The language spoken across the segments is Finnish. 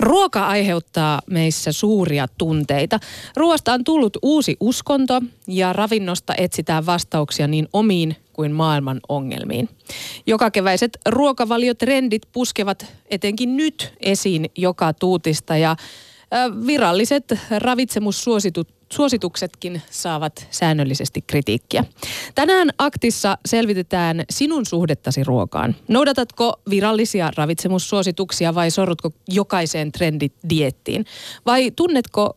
Ruoka aiheuttaa meissä suuria tunteita. Ruoasta on tullut uusi uskonto ja ravinnosta etsitään vastauksia niin omiin kuin maailman ongelmiin. Joka keväiset ruokavaliotrendit puskevat etenkin nyt esiin joka tuutista ja viralliset ravitsemussuositut suosituksetkin saavat säännöllisesti kritiikkiä. Tänään aktissa selvitetään sinun suhdettasi ruokaan. Noudatatko virallisia ravitsemussuosituksia vai sorrutko jokaiseen trendidiettiin? Vai tunnetko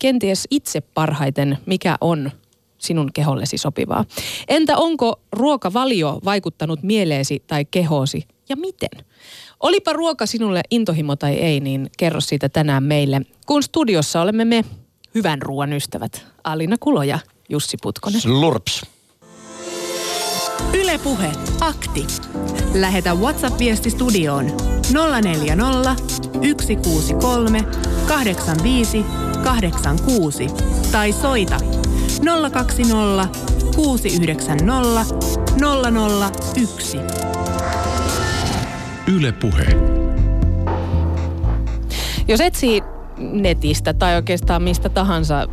kenties itse parhaiten, mikä on sinun kehollesi sopivaa? Entä onko ruokavalio vaikuttanut mieleesi tai kehoosi ja miten? Olipa ruoka sinulle intohimo tai ei, niin kerro siitä tänään meille, kun studiossa olemme me hyvän ruoan ystävät Alina Kulo ja Jussi Putkonen. Slurps. Ylepuhe akti. Lähetä WhatsApp-viesti studioon 040 163 85 86 tai soita 020 690 001. Ylepuhe. Jos etsii netistä tai oikeastaan mistä tahansa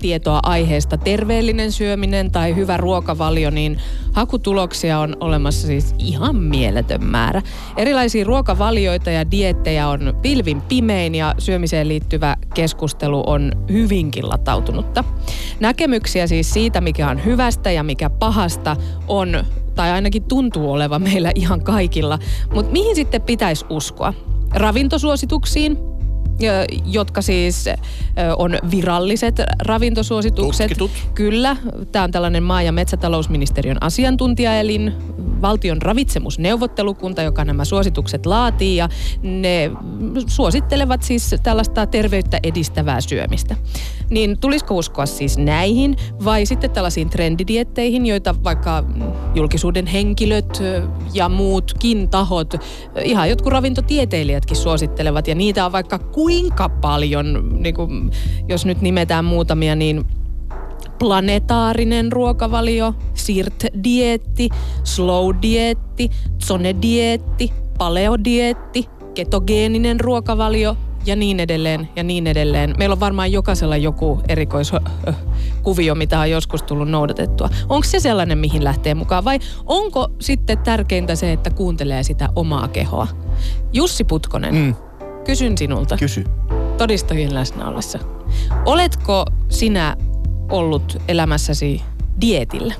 tietoa aiheesta terveellinen syöminen tai hyvä ruokavalio, niin hakutuloksia on olemassa siis ihan mieletön määrä. Erilaisia ruokavalioita ja diettejä on pilvin pimein ja syömiseen liittyvä keskustelu on hyvinkin latautunutta. Näkemyksiä siis siitä, mikä on hyvästä ja mikä pahasta, on tai ainakin tuntuu oleva meillä ihan kaikilla. Mutta mihin sitten pitäisi uskoa? Ravintosuosituksiin, jotka siis on viralliset ravintosuositukset. Tutkitut. Kyllä, tämä on tällainen maa- ja metsätalousministeriön asiantuntijaelin, valtion ravitsemusneuvottelukunta, joka nämä suositukset laatii ja ne suosittelevat siis tällaista terveyttä edistävää syömistä. Niin tulisiko uskoa siis näihin vai sitten tällaisiin trendidietteihin, joita vaikka julkisuuden henkilöt ja muutkin tahot, ihan jotkut ravintotieteilijätkin suosittelevat. Ja niitä on vaikka kuinka paljon, niin kuin, jos nyt nimetään muutamia, niin planetaarinen ruokavalio, sirt-dietti, slow-dietti, zone-dietti, paleodietti, ketogeeninen ruokavalio ja niin edelleen ja niin edelleen. Meillä on varmaan jokaisella joku erikoiskuvio, mitä on joskus tullut noudatettua. Onko se sellainen, mihin lähtee mukaan vai onko sitten tärkeintä se, että kuuntelee sitä omaa kehoa? Jussi Putkonen, mm. kysyn sinulta. Kysy. Todistajien läsnä ollessa. Oletko sinä ollut elämässäsi dietillä?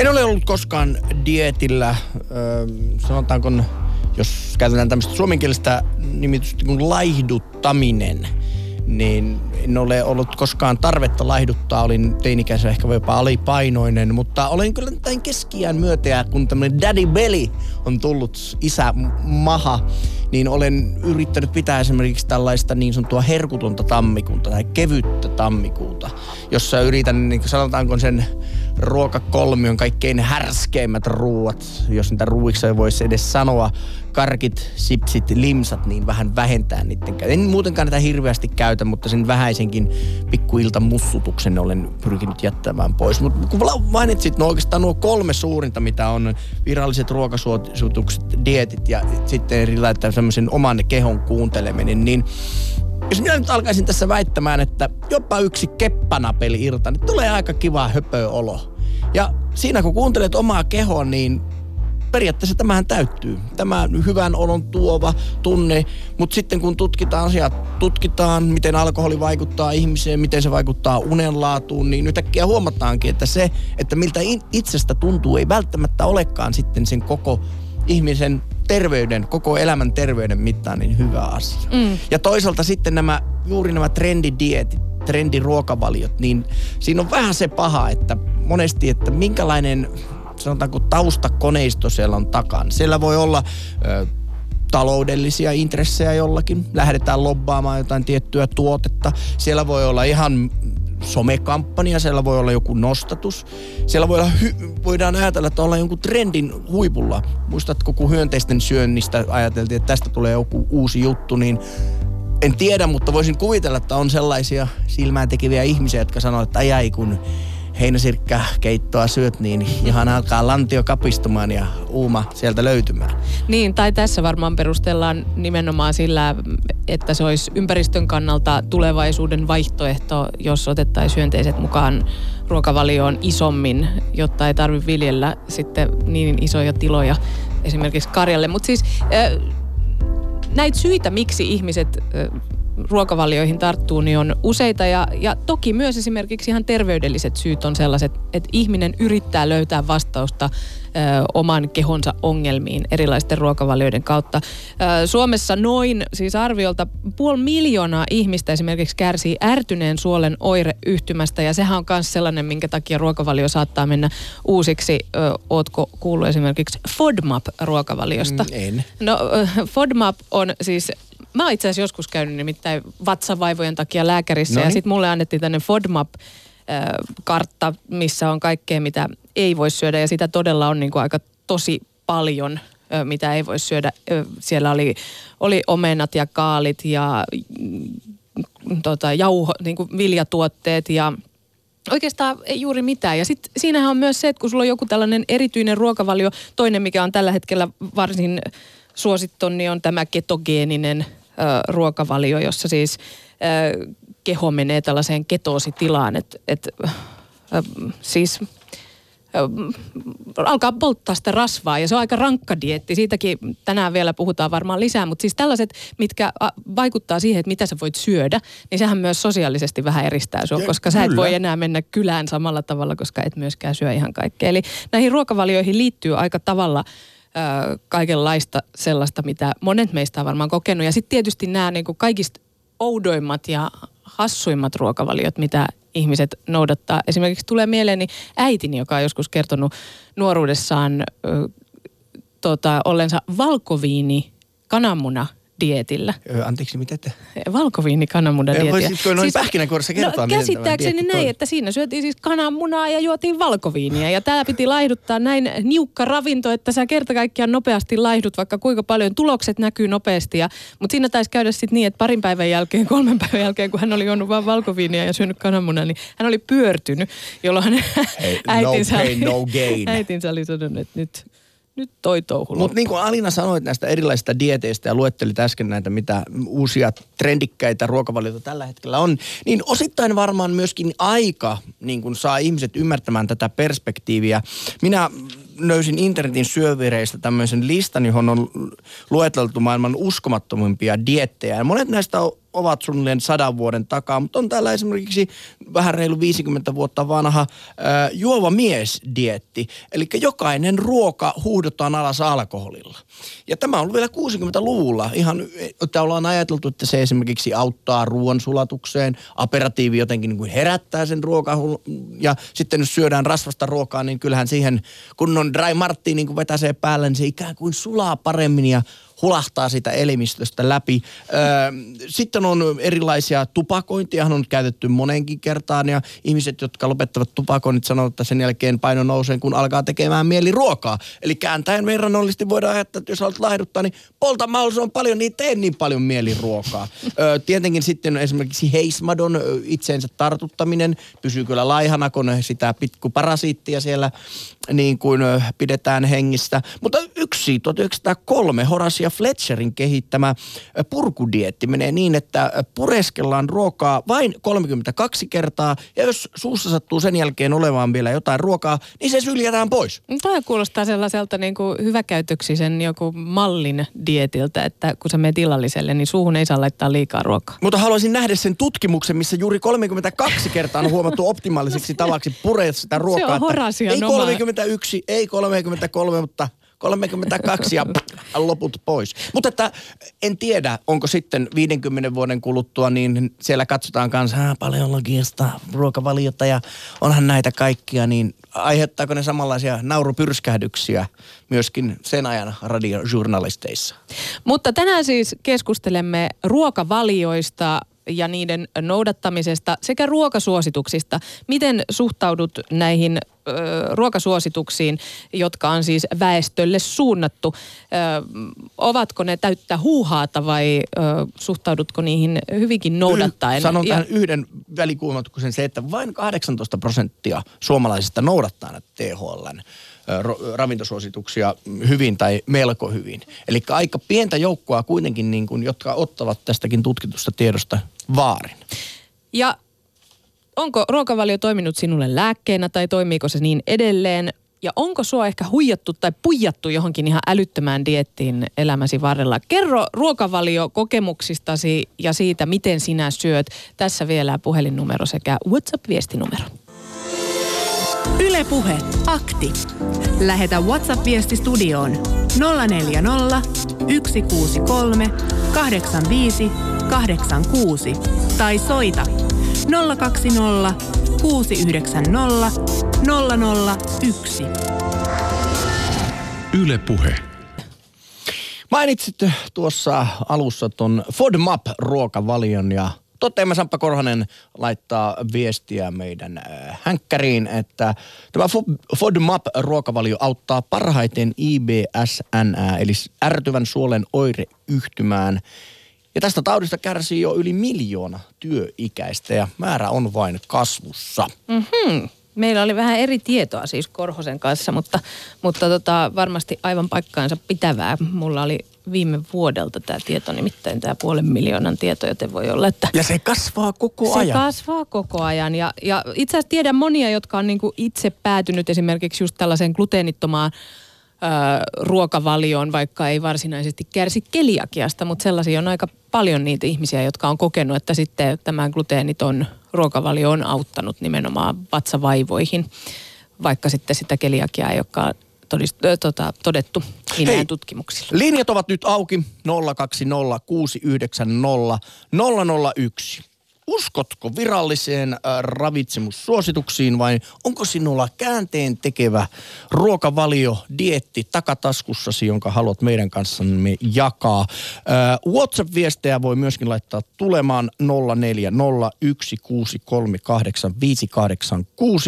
En ole ollut koskaan dietillä, öö, sanotaanko, jos käytetään tämmöistä suomenkielistä nimitystä kuin laihduttaminen, niin en ole ollut koskaan tarvetta laihduttaa. Olin teinikäisellä ehkä jopa alipainoinen, mutta olen kyllä tämän keskiään myötä, kun tämmöinen daddy belly on tullut isä maha, niin olen yrittänyt pitää esimerkiksi tällaista niin sanottua herkutonta tammikuuta tai kevyttä tammikuuta, jossa yritän, niin sanotaanko sen ruokakolmion kaikkein härskeimmät ruuat, jos niitä ruuiksi voisi edes sanoa, karkit, sipsit, limsat, niin vähän vähentää niiden. En muutenkaan näitä hirveästi käytä, mutta sen vähäisenkin pikkuilta mussutuksen olen pyrkinyt jättämään pois. Mutta kun mainitsit, no oikeastaan nuo kolme suurinta, mitä on viralliset ruokasuositukset, dietit ja sitten erilainen semmoisen oman kehon kuunteleminen, niin jos minä nyt alkaisin tässä väittämään, että jopa yksi keppanapeli irta, niin tulee aika kiva höpöolo. Ja siinä kun kuuntelet omaa kehoa, niin periaatteessa tämähän täyttyy. Tämä hyvän olon tuova tunne, mutta sitten kun tutkitaan asiat, tutkitaan miten alkoholi vaikuttaa ihmiseen, miten se vaikuttaa unenlaatuun, niin yhtäkkiä huomataankin, että se, että miltä itsestä tuntuu, ei välttämättä olekaan sitten sen koko ihmisen terveyden, koko elämän terveyden mittaan niin hyvä asia. Mm. Ja toisaalta sitten nämä, juuri nämä trendidietit, trendiruokavaliot, niin siinä on vähän se paha, että monesti, että minkälainen sanotaanko taustakoneisto siellä on takana. Siellä voi olla ö, taloudellisia intressejä jollakin, lähdetään lobbaamaan jotain tiettyä tuotetta. Siellä voi olla ihan somekampanja, siellä voi olla joku nostatus. Siellä voi olla, hy- voidaan ajatella, että ollaan jonkun trendin huipulla. Muistatko, kun hyönteisten syönnistä ajateltiin, että tästä tulee joku uusi juttu, niin en tiedä, mutta voisin kuvitella, että on sellaisia silmään tekeviä ihmisiä, jotka sanoo, että ai, ai kun heinäsirkkäkeittoa syöt, niin ihan alkaa lantio kapistumaan ja uuma sieltä löytymään. Niin, tai tässä varmaan perustellaan nimenomaan sillä, että se olisi ympäristön kannalta tulevaisuuden vaihtoehto, jos otettaisiin hyönteiset mukaan ruokavalioon isommin, jotta ei tarvitse viljellä sitten niin isoja tiloja esimerkiksi karjalle. Mutta siis näitä syitä, miksi ihmiset ruokavalioihin tarttuu, niin on useita ja, ja toki myös esimerkiksi ihan terveydelliset syyt on sellaiset, että ihminen yrittää löytää vastausta ö, oman kehonsa ongelmiin erilaisten ruokavalioiden kautta. Ö, Suomessa noin, siis arviolta puoli miljoonaa ihmistä esimerkiksi kärsii ärtyneen suolen oireyhtymästä ja sehän on myös sellainen, minkä takia ruokavalio saattaa mennä uusiksi. Ö, ootko kuullut esimerkiksi FODMAP-ruokavaliosta? Mm, en. No FODMAP on siis Mä oon itse asiassa joskus käynyt nimittäin vatsavaivojen takia lääkärissä Noniin. ja sitten mulle annettiin tänne FODMAP-kartta, missä on kaikkea, mitä ei voi syödä ja sitä todella on niin kuin aika tosi paljon mitä ei voi syödä. Siellä oli, oli omenat ja kaalit ja mm, tota, jauho, niin kuin viljatuotteet ja Oikeastaan ei juuri mitään. Ja sitten siinähän on myös se, että kun sulla on joku tällainen erityinen ruokavalio, toinen mikä on tällä hetkellä varsin suosittu, niin on tämä ketogeeninen ruokavalio, jossa siis keho menee tällaiseen ketoositilaan, että et, siis alkaa polttaa sitä rasvaa ja se on aika rankka dietti. Siitäkin tänään vielä puhutaan varmaan lisää, mutta siis tällaiset, mitkä vaikuttaa siihen, että mitä sä voit syödä, niin sehän myös sosiaalisesti vähän eristää sua, koska sä et voi enää mennä kylään samalla tavalla, koska et myöskään syö ihan kaikkea. Eli näihin ruokavalioihin liittyy aika tavalla kaikenlaista sellaista, mitä monet meistä on varmaan kokenut. Ja sitten tietysti nämä niin kuin kaikista oudoimmat ja hassuimmat ruokavaliot, mitä ihmiset noudattaa. Esimerkiksi tulee mieleeni äitini, joka on joskus kertonut nuoruudessaan ö, tota, ollensa valkoviini kananmuna dietillä. Öö, anteeksi, mitä te? Valkoviini kananmunan dietiä. Voisitko noin siis, pähkinänkuoressa kertoa, no, käsittääkseni näin, että siinä syötiin siis kananmunaa ja juotiin valkoviiniä. Ja täällä piti laihduttaa näin niukka ravinto, että sä kerta kaikkiaan nopeasti laihdut, vaikka kuinka paljon tulokset näkyy nopeasti. Ja, mutta siinä taisi käydä sitten niin, että parin päivän jälkeen, kolmen päivän jälkeen, kun hän oli juonut vain valkoviiniä ja syönyt kananmunaa, niin hän oli pyörtynyt, jolloin hey, äitinsä, no pain, no gain. äitinsä oli sanonut, että nyt nyt toi touhu Mutta niin kuin Alina sanoit näistä erilaisista dieteistä ja luettelit äsken näitä, mitä uusia trendikkäitä ruokavalioita tällä hetkellä on, niin osittain varmaan myöskin aika niin kuin saa ihmiset ymmärtämään tätä perspektiiviä. Minä löysin internetin syövireistä tämmöisen listan, johon on lueteltu maailman uskomattomimpia diettejä. Ja monet näistä ovat suunnilleen sadan vuoden takaa, mutta on täällä esimerkiksi vähän reilu 50 vuotta vanha äh, juova mies-dietti. Eli jokainen ruoka huudotaan alas alkoholilla. Ja tämä on vielä 60-luvulla. Ihan, että ollaan ajateltu, että se esimerkiksi auttaa ruoan sulatukseen. Aperatiivi jotenkin niin kuin herättää sen ruokaa. Ja sitten jos syödään rasvasta ruokaa, niin kyllähän siihen, kun on dry martti niin kuin vetäsee päälle, niin se ikään kuin sulaa paremmin ja hulahtaa sitä elimistöstä läpi. Sitten on erilaisia tupakointia, on käytetty monenkin kertaan ja ihmiset, jotka lopettavat tupakoinnit, sanovat, että sen jälkeen paino nousee, kun alkaa tekemään mieli ruokaa. Eli kääntäen verrannollisesti voidaan ajatella, että jos haluat laihduttaa, niin polta on paljon, niin tee niin paljon mieli ruokaa. Tietenkin sitten esimerkiksi heismadon itseensä tartuttaminen pysyy kyllä laihana, kun sitä pitku parasiittia siellä niin kuin pidetään hengistä. Mutta yksi 1903 Horacia Fletcherin kehittämä purkudietti menee niin, että pureskellaan ruokaa vain 32 kertaa ja jos suussa sattuu sen jälkeen olemaan vielä jotain ruokaa, niin se syljätään pois. Tämä kuulostaa sellaiselta niin kuin hyväkäytöksisen joku mallin dietiltä, että kun sä menet illalliselle, niin suuhun ei saa laittaa liikaa ruokaa. Mutta haluaisin nähdä sen tutkimuksen, missä juuri 32 kertaa on huomattu optimaaliseksi tavaksi purea sitä ruokaa. Se on Horasian Ei 31, ei 33, mutta 32 ja loput pois. Mutta että en tiedä, onko sitten 50 vuoden kuluttua, niin siellä katsotaan kanssa paleologiasta, ruokavaliota ja onhan näitä kaikkia, niin aiheuttaako ne samanlaisia naurupyrskähdyksiä myöskin sen ajan radiojournalisteissa? Mutta tänään siis keskustelemme ruokavalioista ja niiden noudattamisesta sekä ruokasuosituksista. Miten suhtaudut näihin ruokasuosituksiin, jotka on siis väestölle suunnattu. Ovatko ne täyttä huuhaata vai suhtaudutko niihin hyvinkin noudattaen? Sanon tähän yhden välikuumatuksen se, että vain 18 prosenttia suomalaisista noudattaa näitä THLn ravintosuosituksia hyvin tai melko hyvin. Eli aika pientä joukkoa kuitenkin, niin kuin, jotka ottavat tästäkin tutkitusta tiedosta vaarin. Ja onko ruokavalio toiminut sinulle lääkkeenä tai toimiiko se niin edelleen? Ja onko sua ehkä huijattu tai pujattu johonkin ihan älyttömään diettiin elämäsi varrella? Kerro ruokavalio kokemuksistasi ja siitä, miten sinä syöt. Tässä vielä puhelinnumero sekä WhatsApp-viestinumero. Ylepuhe akti. Lähetä WhatsApp-viesti studioon 040 163 85 86 tai soita 020 690 001. Yle Puhe. Mainitsit tuossa alussa ton FODMAP-ruokavalion ja Toteamme Samppa Korhonen laittaa viestiä meidän äh, hänkkäriin, että tämä FODMAP-ruokavalio auttaa parhaiten IBSNää, eli ärtyvän suolen oireyhtymään ja tästä taudista kärsii jo yli miljoona työikäistä ja määrä on vain kasvussa. Mm-hmm. Meillä oli vähän eri tietoa siis Korhosen kanssa, mutta, mutta tota, varmasti aivan paikkaansa pitävää. Mulla oli viime vuodelta tämä tieto, nimittäin tämä puolen miljoonan tieto, joten voi olla, että... Ja se kasvaa koko se ajan. Se kasvaa koko ajan ja, ja itse asiassa tiedän monia, jotka on niinku itse päätynyt esimerkiksi just tällaiseen gluteenittomaan ruokavalioon, vaikka ei varsinaisesti kärsi keliakiasta, mutta sellaisia on aika paljon niitä ihmisiä, jotka on kokenut, että sitten tämä gluteeniton ruokavalio on auttanut nimenomaan vatsavaivoihin, vaikka sitten sitä keliakiaa ei olekaan todist, tota, todettu Hei, tutkimuksilla. Linjat ovat nyt auki 020 690 001 uskotko viralliseen ravitsemussuosituksiin vai onko sinulla käänteen tekevä ruokavalio, dietti takataskussasi, jonka haluat meidän kanssamme jakaa? WhatsApp-viestejä voi myöskin laittaa tulemaan 0401638586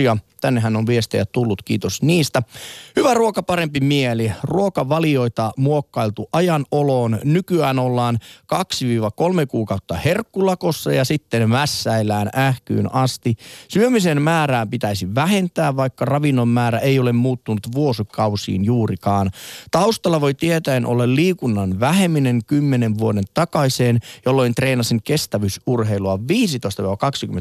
ja tännehän on viestejä tullut, kiitos niistä. Hyvä ruoka, parempi mieli. Ruokavalioita muokkailtu ajan oloon. Nykyään ollaan 2-3 kuukautta herkkulakossa ja sitten mässäillään ähkyyn asti. Syömisen määrää pitäisi vähentää, vaikka ravinnon määrä ei ole muuttunut vuosikausiin juurikaan. Taustalla voi tietäen olla liikunnan vähemminen 10 vuoden takaiseen, jolloin treenasin kestävyysurheilua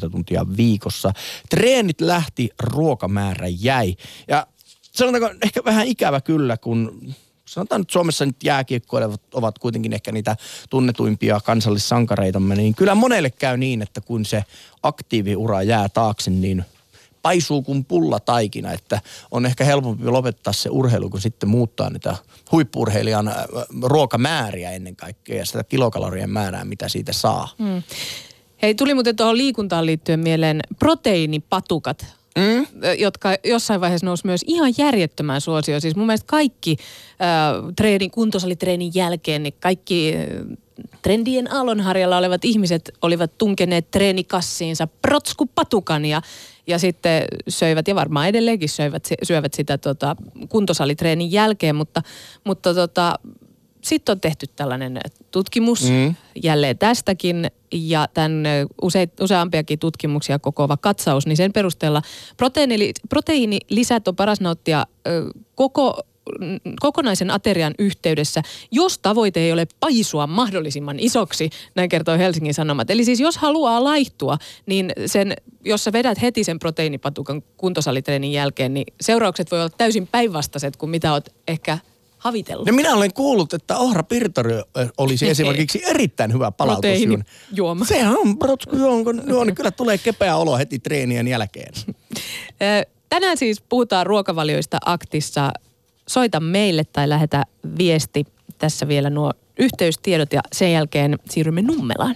15-20 tuntia viikossa. Treenit lähti ruokamäärä jäi. Ja sanotaanko ehkä vähän ikävä kyllä, kun sanotaan nyt Suomessa nyt jääkiekkoilijat ovat kuitenkin ehkä niitä tunnetuimpia kansallissankareitamme, niin kyllä monelle käy niin, että kun se aktiiviura jää taakse, niin paisuu kuin pulla taikina, että on ehkä helpompi lopettaa se urheilu, kun sitten muuttaa niitä huippurheilijan äh, ruokamääriä ennen kaikkea ja sitä kilokalorien määrää, mitä siitä saa. Hmm. Hei, tuli muuten tuohon liikuntaan liittyen mieleen proteiinipatukat mm. jotka jossain vaiheessa nousi myös ihan järjettömään suosioon. Siis mun mielestä kaikki äh, treenin, kuntosalitreenin jälkeen, niin kaikki trendien aallonharjalla olevat ihmiset olivat tunkeneet treenikassiinsa protskupatukan ja, ja sitten söivät, ja varmaan edelleenkin söivät, syövät sitä tota, kuntosalitreenin jälkeen, mutta, mutta tota, sitten on tehty tällainen tutkimus mm. jälleen tästäkin ja tämän use, useampiakin tutkimuksia kokoava katsaus, niin sen perusteella proteiini, proteiinilisät on paras nauttia koko kokonaisen aterian yhteydessä, jos tavoite ei ole paisua mahdollisimman isoksi, näin kertoo Helsingin Sanomat. Eli siis jos haluaa laihtua, niin sen, jos sä vedät heti sen proteiinipatukan kuntosalitreenin jälkeen, niin seuraukset voi olla täysin päinvastaiset kuin mitä oot ehkä havitellut. No minä olen kuullut, että ohra pirtori olisi esimerkiksi erittäin hyvä palautusjuoma. juoma. Sehän on protsku juoma, niin kyllä tulee kepeä olo heti treenien jälkeen. Tänään siis puhutaan ruokavalioista aktissa. Soita meille tai lähetä viesti. Tässä vielä nuo yhteystiedot ja sen jälkeen siirrymme Nummelaan.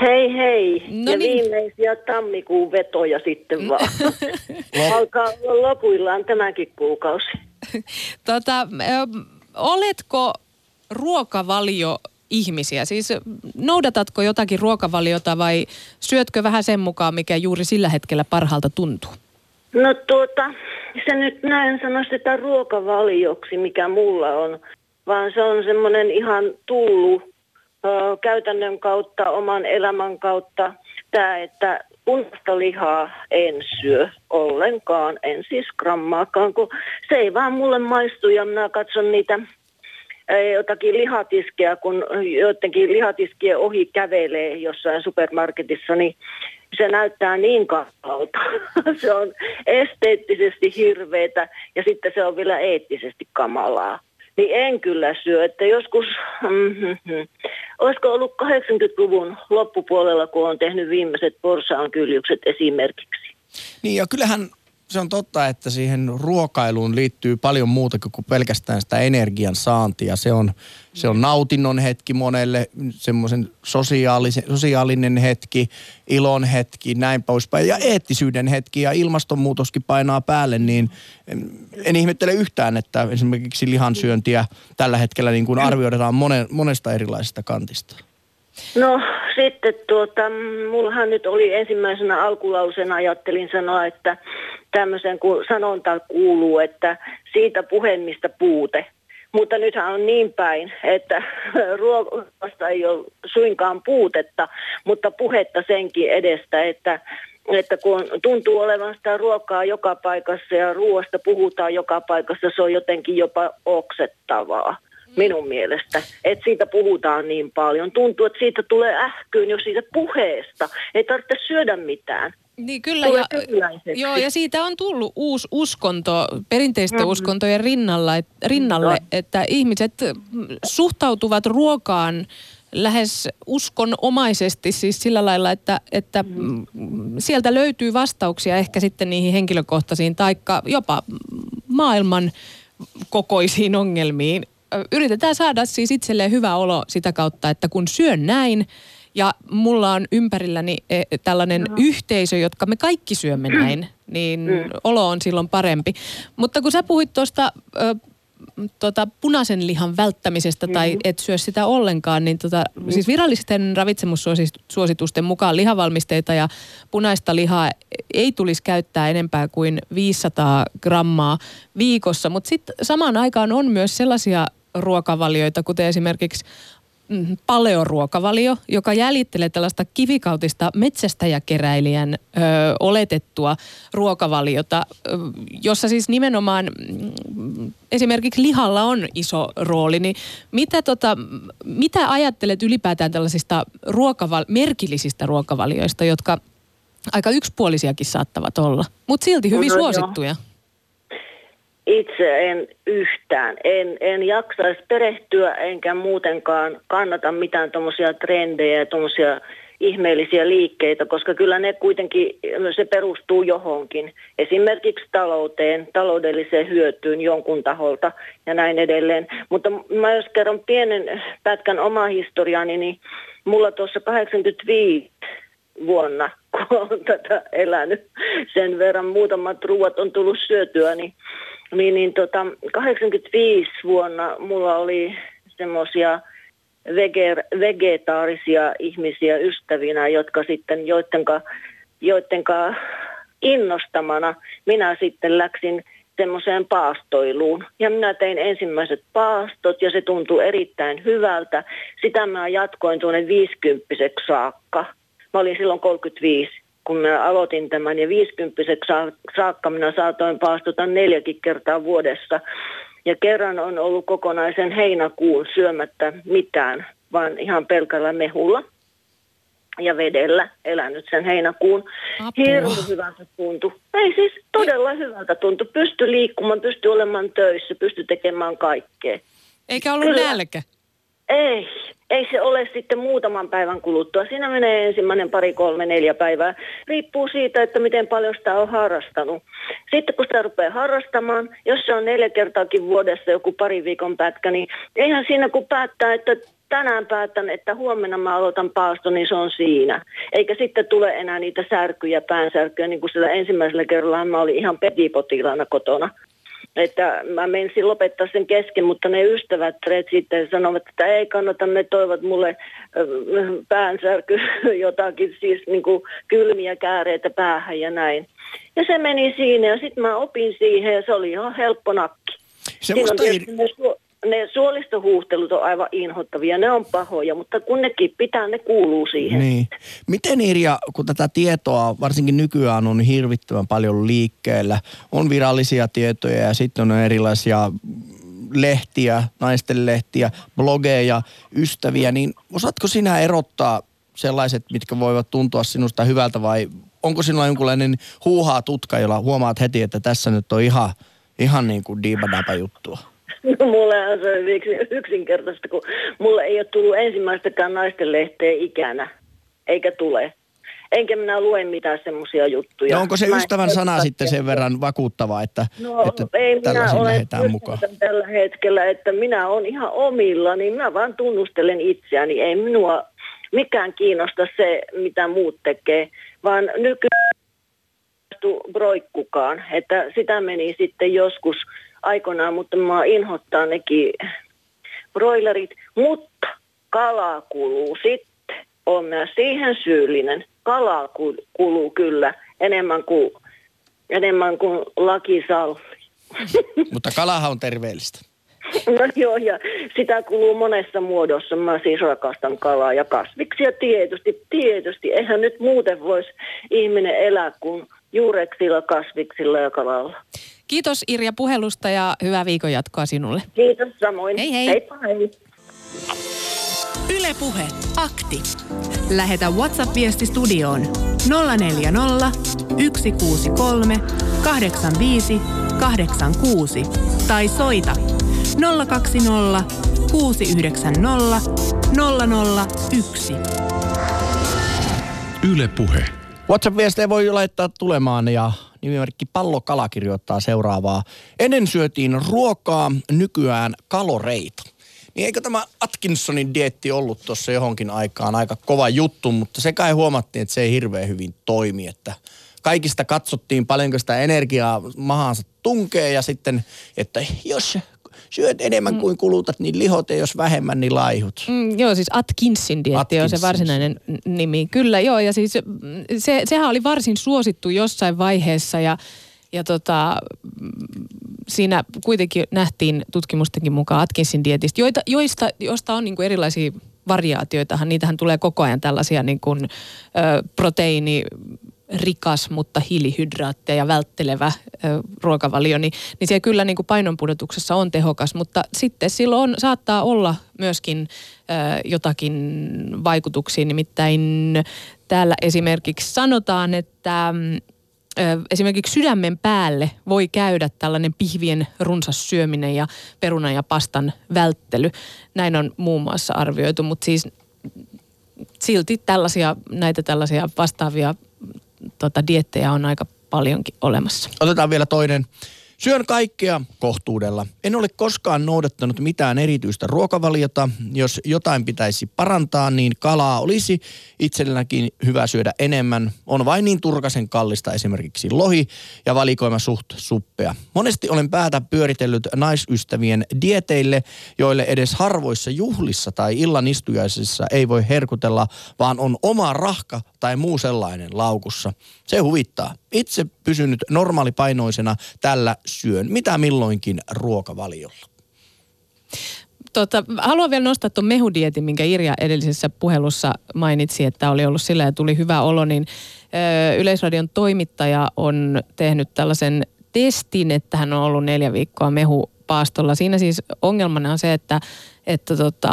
Hei hei. No ja niin. viimeisiä tammikuun vetoja sitten vaan. Alkaa olla lopuillaan tämäkin kuukausi. Tota, ö, oletko ruokavalio ihmisiä? Siis noudatatko jotakin ruokavaliota vai syötkö vähän sen mukaan, mikä juuri sillä hetkellä parhaalta tuntuu? No tuota, se nyt näin sano sitä ruokavalioksi, mikä mulla on, vaan se on semmoinen ihan tullut ö, käytännön kautta, oman elämän kautta, tämä, että punaista lihaa en syö ollenkaan, en siis grammaakaan, kun se ei vaan mulle maistu ja minä katson niitä jotakin lihatiskeä, kun joidenkin lihatiskien ohi kävelee jossain supermarketissa, niin se näyttää niin kamalta. se on esteettisesti hirveetä ja sitten se on vielä eettisesti kamalaa. Niin en kyllä syö, että joskus, mm-hmm, olisiko ollut 80-luvun loppupuolella, kun on tehnyt viimeiset porsaankyljökset esimerkiksi. Niin ja kyllähän se on totta, että siihen ruokailuun liittyy paljon muuta kuin pelkästään sitä energian saantia. Se on, se on nautinnon hetki monelle, semmoisen sosiaalinen hetki, ilon hetki, näin poispäin. Ja eettisyyden hetki ja ilmastonmuutoskin painaa päälle, niin en, en ihmettele yhtään, että esimerkiksi lihansyöntiä tällä hetkellä niin kuin arvioidaan monen, monesta erilaisesta kantista. No sitten tuota, mullahan nyt oli ensimmäisenä alkulausena ajattelin sanoa, että tämmöisen kun sanonta kuuluu, että siitä puhemista puute. Mutta nythän on niin päin, että ruoasta ei ole suinkaan puutetta, mutta puhetta senkin edestä, että että kun tuntuu olevan sitä ruokaa joka paikassa ja ruoasta puhutaan joka paikassa, se on jotenkin jopa oksettavaa minun mielestä, että siitä puhutaan niin paljon. Tuntuu, että siitä tulee ähkyyn jo siitä puheesta. Ei tarvitse syödä mitään. Niin kyllä, ja, joo, ja siitä on tullut uusi uskonto perinteisten Mhm. uskontojen rinnalla, et, rinnalle, Joo. että ihmiset mm, suhtautuvat ruokaan lähes uskonomaisesti siis sillä lailla, että, että mm, sieltä löytyy vastauksia ehkä sitten niihin henkilökohtaisiin taikka jopa maailman kokoisiin ongelmiin. Yritetään saada siis itselleen hyvä olo sitä kautta, että kun syön näin ja mulla on ympärilläni e, tällainen no. yhteisö, jotka me kaikki syömme näin, niin Mm. olo on silloin parempi. Mutta kun sä puhuit tuosta tota, punaisen lihan välttämisestä tai Mm. et syö sitä ollenkaan, niin tota, siis virallisten ravitsemussuositusten mukaan lihavalmisteita ja punaista lihaa ei tulisi käyttää enempää kuin 500 grammaa viikossa, mutta sitten samaan aikaan on myös sellaisia ruokavalioita, kuten esimerkiksi paleoruokavalio, joka jäljittelee tällaista kivikautista metsästäjäkeräilijän ö, oletettua ruokavaliota, ö, jossa siis nimenomaan mm, esimerkiksi lihalla on iso rooli. Niin mitä, tota, mitä ajattelet ylipäätään tällaisista ruokaval- merkillisistä ruokavalioista, jotka aika yksipuolisiakin saattavat olla, mutta silti hyvin No joo. Itse en yhtään. En, en jaksaisi perehtyä enkä muutenkaan kannata mitään tuommoisia trendejä ja tuommoisia ihmeellisiä liikkeitä, koska kyllä ne kuitenkin, se perustuu johonkin. Esimerkiksi talouteen, taloudelliseen hyötyyn jonkun taholta ja näin edelleen. Mutta mä jos kerron pienen pätkän omaa historiaani, niin mulla tuossa 85 vuonna, kun olen tätä elänyt. Sen verran muutamat ruuat on tullut syötyä, niin, niin, niin tota, 85 vuonna mulla oli semmoisia vegetaarisia ihmisiä ystävinä, jotka sitten, joittenka, joittenka innostamana minä sitten läksin semmoiseen paastoiluun. Ja minä tein ensimmäiset paastot ja se tuntui erittäin hyvältä. Sitä mä jatkoin tuonne 50 saakka. Mä olin silloin 35, kun mä aloitin tämän ja 50 saakka minä saatoin paastota neljäkin kertaa vuodessa. Ja kerran on ollut kokonaisen heinäkuun syömättä mitään, vaan ihan pelkällä mehulla ja vedellä elänyt sen heinäkuun. Hirveän hyvältä tuntui. Ei siis todella hyvältä tuntui. Pysty liikkumaan, pysty olemaan töissä, pysty tekemään kaikkea. Eikä ollut Kyllä. nälkä. Ei, ei se ole sitten muutaman päivän kuluttua. Siinä menee ensimmäinen pari, kolme, neljä päivää. Riippuu siitä, että miten paljon sitä on harrastanut. Sitten kun sitä rupeaa harrastamaan, jos se on neljä kertaakin vuodessa joku pari viikon pätkä, niin eihän siinä kun päättää, että tänään päätän, että huomenna mä aloitan paasto, niin se on siinä. Eikä sitten tule enää niitä särkyjä, päänsärkyjä, niin kuin sillä ensimmäisellä kerralla mä olin ihan petipotilaana kotona että mä menisin lopettaa sen kesken, mutta ne ystävät sitten sanovat, että ei kannata, ne toivat mulle päänsärky jotakin, siis niin kuin kylmiä kääreitä päähän ja näin. Ja se meni siinä ja sitten mä opin siihen ja se oli ihan helppo nakki. Semmosta ei ne suolistohuuhtelut on aivan inhottavia, ne on pahoja, mutta kun nekin pitää, ne kuuluu siihen. Niin. Miten Irja, kun tätä tietoa varsinkin nykyään on hirvittävän paljon liikkeellä, on virallisia tietoja ja sitten on erilaisia lehtiä, naisten lehtiä, blogeja, ystäviä, niin osaatko sinä erottaa sellaiset, mitkä voivat tuntua sinusta hyvältä vai onko sinulla jonkunlainen huuhaa tutka, jolla huomaat heti, että tässä nyt on ihan, ihan niin kuin diibadapa juttua? No, mulle on se yksinkertaista, kun mulle ei ole tullut ensimmäistäkään naisten lehteä ikänä, eikä tule. Enkä minä lue mitään semmoisia juttuja. No onko se ystävän sana sitten sen verran vakuuttava, että, no, että ei tällaisiin lähdetään mukaan? tällä hetkellä, että minä olen ihan omilla, niin minä vaan tunnustelen itseäni. Ei minua mikään kiinnosta se, mitä muut tekee, vaan nykyään broikkukaan. Että sitä meni sitten joskus aikoinaan, mutta mä inhottaa nekin broilerit. Mutta kalaa kuluu sitten. on myös siihen syyllinen. Kalaa kuluu kyllä enemmän kuin, enemmän kuin laki salli. Mutta kalahan on terveellistä. No joo, ja sitä kuluu monessa muodossa. Mä siis rakastan kalaa ja kasviksia tietysti, tietysti. Eihän nyt muuten voisi ihminen elää kuin juureksilla, kasviksilla ja kalalla. Kiitos Irja puhelusta ja hyvää viikon jatkoa sinulle. Kiitos samoin. Hei hei. Heippa hei. Ylepuhe akti. Lähetä WhatsApp-viesti studioon 040 163 85 86 tai soita 020 690 001. Yle Puhe. WhatsApp-viestejä voi laittaa tulemaan ja nimimerkki Pallokala kirjoittaa seuraavaa. Ennen syötiin ruokaa, nykyään kaloreita. Niin eikö tämä Atkinsonin dietti ollut tuossa johonkin aikaan aika kova juttu, mutta se kai huomattiin, että se ei hirveän hyvin toimi, että kaikista katsottiin paljonko sitä energiaa mahansa tunkee ja sitten, että jos syöt enemmän mm. kuin kulutat, niin lihot, ja jos vähemmän, niin laihut. Mm, joo, siis Atkinsin dietti on se varsinainen nimi. Kyllä, joo, ja siis se, sehän oli varsin suosittu jossain vaiheessa, ja ja tota, siinä kuitenkin nähtiin tutkimustenkin mukaan Atkinsin dietistä, joita, joista, joista on niin kuin erilaisia variaatioitahan. Niitähän tulee koko ajan tällaisia niin kuin, ö, proteiini rikas, mutta hiilihydraatteja välttelevä ö, ruokavalio, niin, niin se kyllä niin kuin painonpudotuksessa on tehokas, mutta sitten silloin saattaa olla myöskin ö, jotakin vaikutuksia, nimittäin täällä esimerkiksi sanotaan, että ö, esimerkiksi sydämen päälle voi käydä tällainen pihvien runsas syöminen ja perunan ja pastan välttely. Näin on muun muassa arvioitu, mutta siis silti tällaisia, näitä tällaisia vastaavia tota, diettejä on aika paljonkin olemassa. Otetaan vielä toinen Syön kaikkea kohtuudella. En ole koskaan noudattanut mitään erityistä ruokavaliota. Jos jotain pitäisi parantaa, niin kalaa olisi itselläkin hyvä syödä enemmän. On vain niin turkasen kallista esimerkiksi lohi ja valikoima suht suppea. Monesti olen päätä pyöritellyt naisystävien dieteille, joille edes harvoissa juhlissa tai illan istujaisissa ei voi herkutella, vaan on oma rahka tai muu sellainen laukussa. Se huvittaa. Itse pysynyt normaalipainoisena tällä syön mitä milloinkin ruokavaliolla. Tota, haluan vielä nostaa tuon mehudietin, minkä Irja edellisessä puhelussa mainitsi, että oli ollut sillä ja tuli hyvä olo, niin ö, Yleisradion toimittaja on tehnyt tällaisen testin, että hän on ollut neljä viikkoa mehu paastolla. Siinä siis ongelmana on se, että, että tota,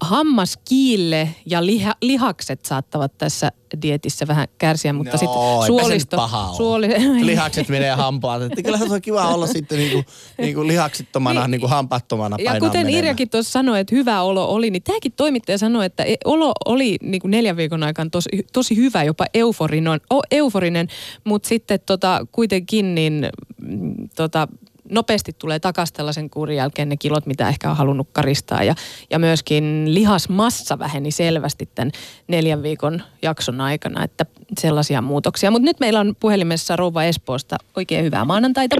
hammaskiille ja liha, lihakset saattavat tässä dietissä vähän kärsiä, mutta no, sitten suolisto... Suoli... Lihakset menee hampaat. Että kyllä se on kiva olla sitten niinku, niinku lihaksittomana, niin, niinku hampattomana Ja kuten. Irjakin tuossa sanoi, että hyvä olo oli, niin tämäkin toimittaja sanoi, että e- olo oli niinku neljän viikon aikana tosi, tosi hyvä, jopa euforinen, euforinen mutta sitten tota, kuitenkin niin mm, tota, nopeasti tulee takaisin tällaisen kuurin jälkeen ne kilot, mitä ehkä on halunnut karistaa. Ja, ja myöskin lihasmassa väheni selvästi tämän neljän viikon jakson aikana, että sellaisia muutoksia. Mutta nyt meillä on puhelimessa Rouva Espoosta. Oikein hyvää maanantaita.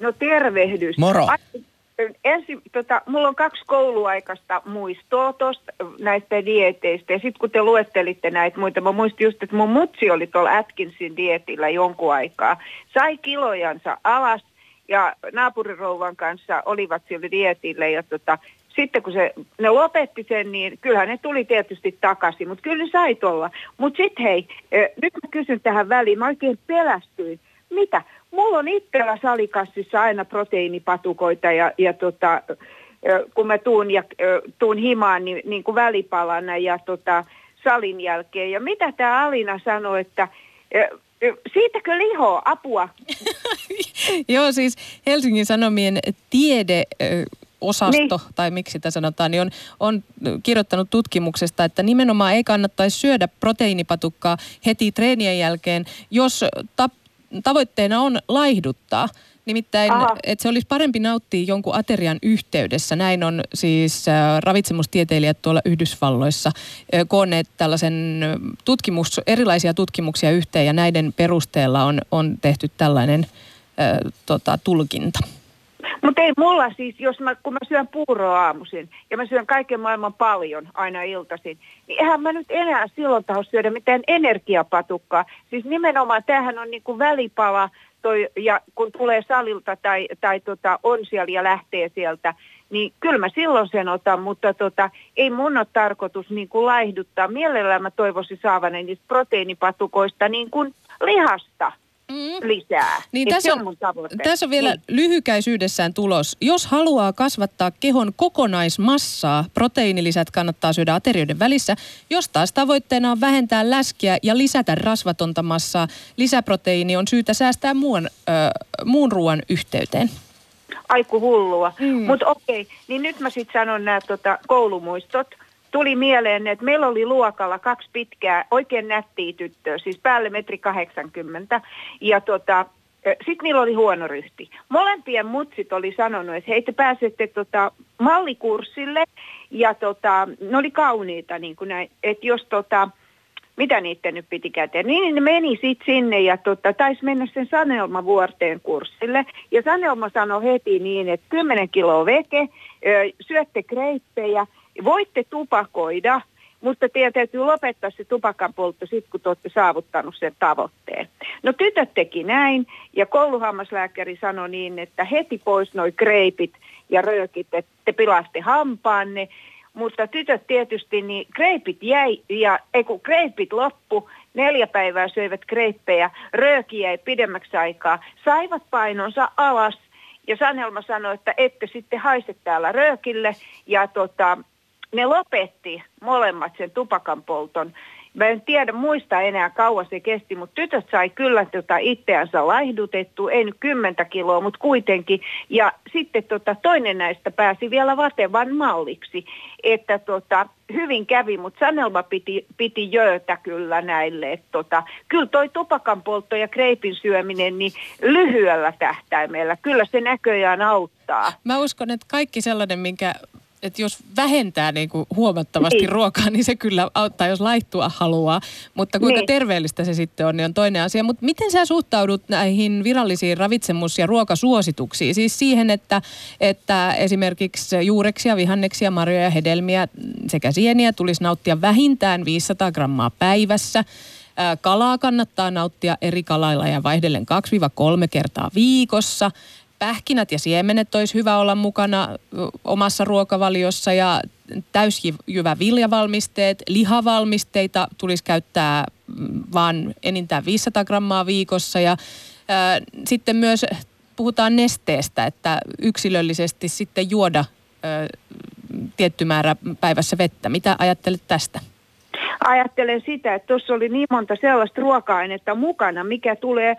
No tervehdys. Moro. Ensi, tota, mulla on kaksi kouluaikaista muistoa tosta, näistä dieteistä. Ja sitten kun te luettelitte näitä muita, mä muistin just, että mun mutsi oli tuolla Atkinsin dietillä jonkun aikaa. Sai kilojansa alas ja naapurirouvan kanssa olivat siellä dietille ja tota, sitten kun se, ne lopetti sen, niin kyllähän ne tuli tietysti takaisin, mutta kyllä ne sai olla. Mutta sitten hei, nyt mä kysyn tähän väliin, mä oikein pelästyin. Mitä? Mulla on itsellä salikassissa aina proteiinipatukoita ja, ja tota, kun mä tuun, ja, tuun himaan niin, niin kuin välipalana ja tota, salin jälkeen. Ja mitä tämä Alina sanoi, että Siitäkö liho apua? Joo, siis Helsingin Sanomien tiede osasto, niin. tai miksi sitä sanotaan, niin on, on kirjoittanut tutkimuksesta, että nimenomaan ei kannattaisi syödä proteiinipatukkaa heti treenien jälkeen, jos ta- tavoitteena on laihduttaa. Nimittäin, että se olisi parempi nauttia jonkun aterian yhteydessä. Näin on siis äh, ravitsemustieteilijät tuolla Yhdysvalloissa äh, koonneet tällaisen tutkimus, erilaisia tutkimuksia yhteen ja näiden perusteella on, on tehty tällainen äh, tota, tulkinta. Mutta ei mulla siis, jos mä, kun mä syön puuroa aamuisin ja mä syön kaiken maailman paljon aina iltaisin, niin eihän mä nyt enää silloin taho syödä mitään energiapatukkaa. Siis nimenomaan tämähän on niinku välipala toi, ja kun tulee salilta tai, tai tota, on siellä ja lähtee sieltä, niin kyllä mä silloin sen otan, mutta tota, ei mun ole tarkoitus niin kuin laihduttaa. Mielellään mä toivoisin saavani niistä proteiinipatukoista niin kuin lihasta mm. lisää. Niin tässä, on, on tässä on vielä niin. lyhykäisyydessään tulos. Jos haluaa kasvattaa kehon kokonaismassaa, proteiinilisät kannattaa syödä aterioiden välissä. Jos taas tavoitteena on vähentää läskiä ja lisätä rasvatonta massaa, lisäproteiini on syytä säästää muun, äh, muun ruoan yhteyteen. Aiku hullua. Mm. Mutta okei, niin nyt mä sitten sanon nämä tota, koulumuistot tuli mieleen, että meillä oli luokalla kaksi pitkää, oikein nättiä tyttöä, siis päälle metri 80. Ja tota, sitten niillä oli huono ryhti. Molempien mutsit oli sanonut, että hei te pääsette tota, mallikurssille ja tota, ne oli kauniita, niin kuin näin, että jos tota, mitä niiden nyt piti käteen. Niin ne meni sitten sinne ja tota, taisi mennä sen Sanelma vuorteen kurssille. Ja Sanelma sanoi heti niin, että 10 kiloa veke, syötte kreippejä Voitte tupakoida, mutta teidän täytyy lopettaa se tupakan poltto sitten, kun te olette saavuttanut sen tavoitteen. No tytöt teki näin, ja kouluhammaslääkäri sanoi niin, että heti pois noi kreipit ja röökit, että te pilaste hampaanne. Mutta tytöt tietysti, niin kreipit jäi, ja ei kun kreipit loppu, neljä päivää söivät kreippejä, rööki jäi pidemmäksi aikaa, saivat painonsa alas, ja Sanelma sanoi, että ette sitten haise täällä röökille, ja tota, ne lopetti molemmat sen tupakan polton. Mä en tiedä, muista enää kauan se kesti, mutta tytöt sai kyllä tota itseänsä laihdutettu, ei nyt kymmentä kiloa, mutta kuitenkin. Ja sitten tota, toinen näistä pääsi vielä vatevan malliksi, että tota, hyvin kävi, mutta Sanelma piti, piti jöötä kyllä näille. Että tota, kyllä toi tupakan poltto ja kreipin syöminen niin lyhyellä tähtäimellä, kyllä se näköjään auttaa. Mä uskon, että kaikki sellainen, minkä että jos vähentää niin kuin huomattavasti niin. ruokaa, niin se kyllä auttaa, jos laittua haluaa. Mutta kuinka niin. terveellistä se sitten on, niin on toinen asia. Mutta miten sä suhtaudut näihin virallisiin ravitsemus- ja ruokasuosituksiin? Siis siihen, että, että esimerkiksi juureksia, vihanneksia, marjoja ja hedelmiä sekä sieniä tulisi nauttia vähintään 500 grammaa päivässä. Kalaa kannattaa nauttia eri kalailla ja vaihdellen 2-3 kertaa viikossa pähkinät ja siemenet olisi hyvä olla mukana omassa ruokavaliossa ja täysjyvä viljavalmisteet, lihavalmisteita tulisi käyttää mm, vain enintään 500 grammaa viikossa ja ää, sitten myös puhutaan nesteestä, että yksilöllisesti sitten juoda ö, tietty määrä päivässä vettä. Mitä ajattelet tästä? Ajattelen sitä, että tuossa oli niin monta sellaista ruoka-ainetta mukana, mikä tulee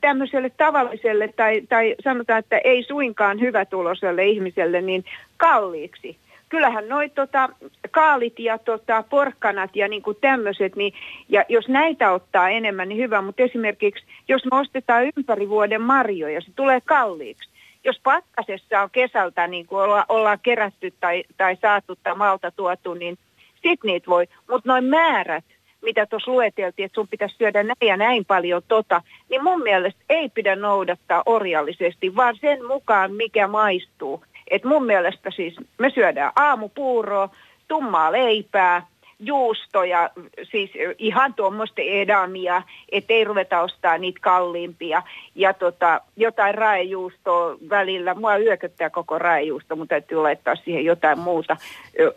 tämmöiselle tavalliselle tai, tai sanotaan, että ei suinkaan hyvätuloselle ihmiselle niin kalliiksi kyllähän noi tota, kaalit ja tota, porkkanat ja niinku tämmöiset, niin, ja jos näitä ottaa enemmän, niin hyvä, mutta esimerkiksi jos me ostetaan ympäri vuoden marjoja, se tulee kalliiksi. Jos pakkasessa on kesältä niin kuin olla, ollaan kerätty tai, tai saatu tai malta tuotu, niin sit niitä voi. Mutta noin määrät, mitä tuossa lueteltiin, että sun pitäisi syödä näin ja näin paljon tota, niin mun mielestä ei pidä noudattaa orjallisesti, vaan sen mukaan, mikä maistuu. Et mun mielestä siis me syödään aamupuuroa, tummaa leipää, juustoja, siis ihan tuommoista edamia, ettei ruveta ostaa niitä kalliimpia. Ja tota, jotain raejuustoa välillä. Mua yököttää koko raejuusto, mutta täytyy laittaa siihen jotain muuta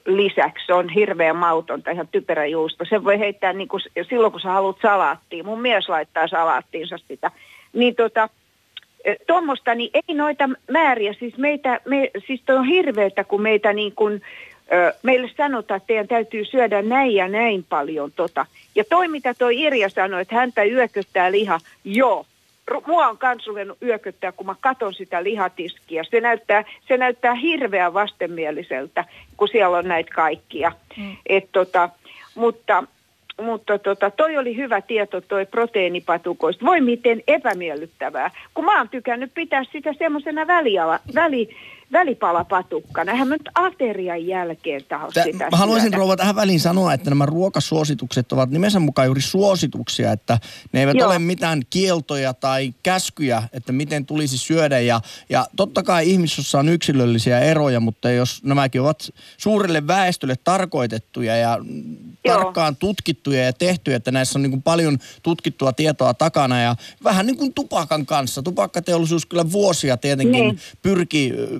lisäksi. Se on hirveän mautonta, ihan typerä juusto. Se voi heittää niin kuin, silloin, kun sä haluat salaattiin. Mun mies laittaa salaattiinsa sitä. Niin tota, tuommoista, niin ei noita määriä, siis meitä, me, siis toi on hirveetä, kun meitä niin kuin, meille sanotaan, että teidän täytyy syödä näin ja näin paljon tota. Ja toi, mitä toi Irja sanoi, että häntä yököttää liha, joo, mua on kans ruvennut yököttää, kun mä katon sitä lihatiskiä. Se näyttää, se näyttää hirveän vastenmieliseltä, kun siellä on näitä kaikkia. Mm. Et tota, mutta mutta tota, toi oli hyvä tieto toi proteiinipatukoista. Voi miten epämiellyttävää, kun mä oon tykännyt pitää sitä semmoisena väliala, väli, välipalapatukkana. Eihän nyt aterian jälkeen taho Tä, sitä Mä haluaisin syödä. rouva tähän väliin sanoa, että nämä ruokasuositukset ovat nimensä mukaan juuri suosituksia, että ne eivät Joo. ole mitään kieltoja tai käskyjä, että miten tulisi syödä. Ja, ja totta kai ihmisessä on yksilöllisiä eroja, mutta jos nämäkin ovat suurelle väestölle tarkoitettuja ja Joo. tarkkaan tutkittuja ja tehtyjä, että näissä on niin kuin paljon tutkittua tietoa takana ja vähän niin kuin tupakan kanssa. Tupakkateollisuus kyllä vuosia tietenkin Niin. pyrki ö,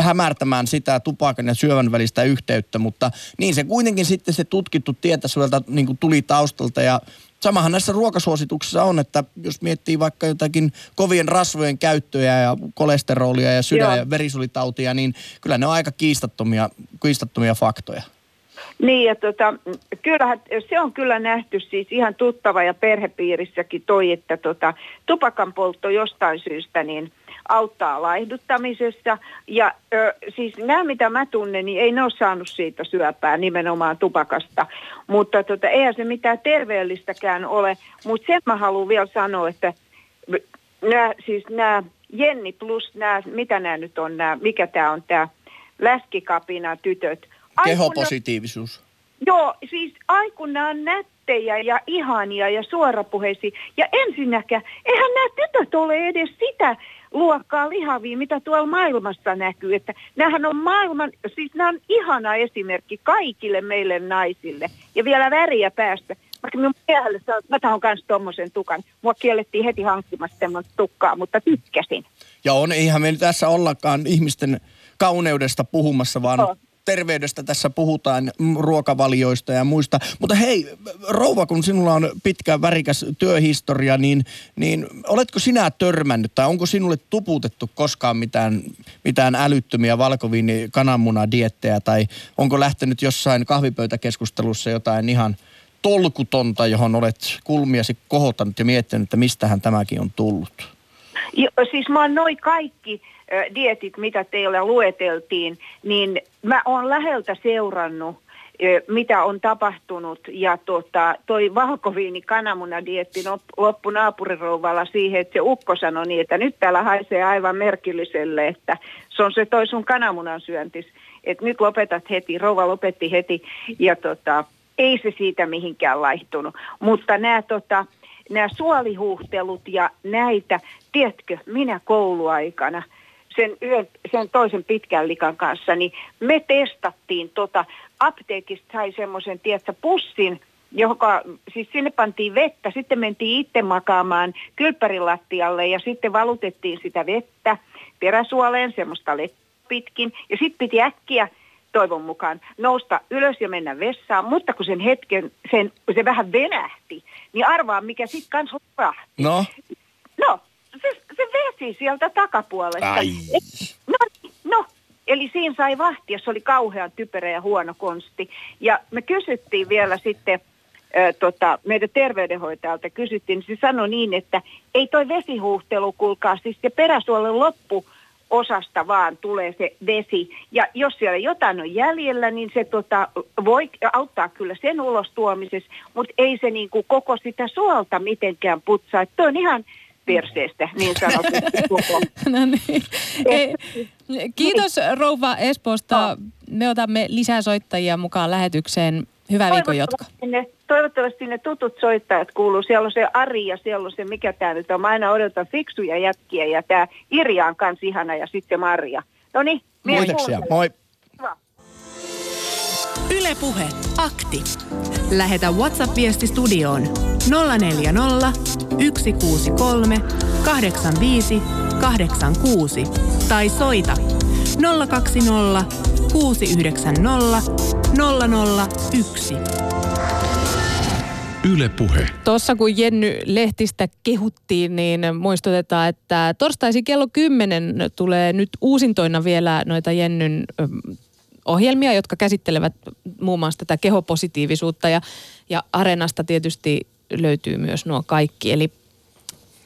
hämärtämään sitä tupakan ja syövän välistä yhteyttä, mutta niin se kuitenkin sitten se tutkittu tietä sieltä niin tuli taustalta ja Samahan näissä ruokasuosituksissa on, että jos miettii vaikka jotakin kovien rasvojen käyttöä ja kolesterolia ja sydän- Joo. ja verisuonitautia, niin kyllä ne on aika kiistattomia, kiistattomia faktoja. Niin, ja tota, kyllähän, se on kyllä nähty siis ihan tuttava ja perhepiirissäkin toi, että tota, tupakan poltto jostain syystä niin auttaa laihduttamisessa. Ja ö, siis nämä, mitä mä tunnen, niin ei ne ole saanut siitä syöpää nimenomaan tupakasta. Mutta tota, eihän se mitään terveellistäkään ole. Mutta sen mä haluan vielä sanoa, että nämä, siis nämä Jenni plus nämä, mitä nämä nyt on, nämä, mikä tämä on tämä läskikapina tytöt. Ai ne- Kehopositiivisuus. Joo, siis ai kun nämä on nättejä ja ihania ja suorapuheisia. Ja ensinnäkään, eihän nämä tytöt ole edes sitä luokkaa lihavia, mitä tuolla maailmassa näkyy. Että nämähän on maailman, siis nämä on ihana esimerkki kaikille meille naisille. Ja vielä väriä päästä. Vaikka minun miehelle sanoi, että mä tahon kanssa tuommoisen tukan. Mua kiellettiin heti hankkimasta semmoista tukkaa, mutta tykkäsin. Ja on, eihän me tässä ollakaan ihmisten kauneudesta puhumassa, vaan Joo. Terveydestä tässä puhutaan, ruokavalioista ja muista. Mutta hei, rouva, kun sinulla on pitkä värikäs työhistoria, niin, niin oletko sinä törmännyt tai onko sinulle tuputettu koskaan mitään, mitään älyttömiä valkoviini kananmunadiettejä tai onko lähtenyt jossain kahvipöytäkeskustelussa jotain ihan tolkutonta, johon olet kulmiasi kohottanut ja miettinyt, että mistähän tämäkin on tullut? Jo, siis mä oon noin kaikki ö, dietit, mitä teille lueteltiin, niin mä oon läheltä seurannut, mitä on tapahtunut. Ja tota, toi valkoviini kananmunadietti nop- loppui naapurirouvalla siihen, että se ukko sanoi niin, että nyt täällä haisee aivan merkilliselle, että se on se toi sun kananmunan syöntis. Että nyt lopetat heti, rouva lopetti heti ja tota, ei se siitä mihinkään laihtunut. Mutta nämä tota, nämä suolihuhtelut ja näitä, tiedätkö, minä kouluaikana sen, yhden, sen toisen pitkän likan kanssa, niin me testattiin tota, apteekista sai semmoisen, tiedätkö, pussin, joka, siis sinne pantiin vettä, sitten mentiin itse makaamaan kylppärin lattialle ja sitten valutettiin sitä vettä peräsuoleen semmoista pitkin. Ja sitten piti äkkiä toivon mukaan nousta ylös ja mennä vessaan, mutta kun sen hetken, sen, se vähän venähti, niin arvaa mikä sitten kanssa lopahti. No, No, se, se vesi sieltä takapuolesta. Ai. Et, no, no, eli siinä sai vahtia, se oli kauhean typerä ja huono konsti. Ja me kysyttiin vielä sitten tota, meidän terveydenhoitajalta, kysyttiin, niin se sanoi niin, että ei toi vesihuuhtelu, kuulkaa, siis se peräsuolen loppu osasta vaan tulee se vesi. Ja jos siellä jotain on jäljellä, niin se tota, voi auttaa kyllä sen ulos tuomisessa, mutta ei se niinku koko sitä suolta mitenkään putsaa. Että on ihan perseestä niin sanotusti koko. No niin. Ei, Kiitos rouva Espoosta. Me otamme lisää soittajia mukaan lähetykseen. Hyvää viikon jatkoa. Toivottavasti ne, tutut soittajat kuuluu. Siellä on se Ari ja siellä on se, mikä tämä nyt on. Mä aina odotan fiksuja jätkiä ja tämä Irja on kans ihana ja sitten Maria. No niin, Kiitoksia. Moi. Ylepuhe akti. Lähetä WhatsApp-viesti studioon 040 163 85 86 tai soita 020 690 001. Yle Puhe. Tuossa kun Jenny Lehtistä kehuttiin, niin muistutetaan, että torstaisin kello 10 tulee nyt uusintoina vielä noita Jennyn ohjelmia, jotka käsittelevät muun muassa tätä kehopositiivisuutta ja, ja Areenasta tietysti löytyy myös nuo kaikki, eli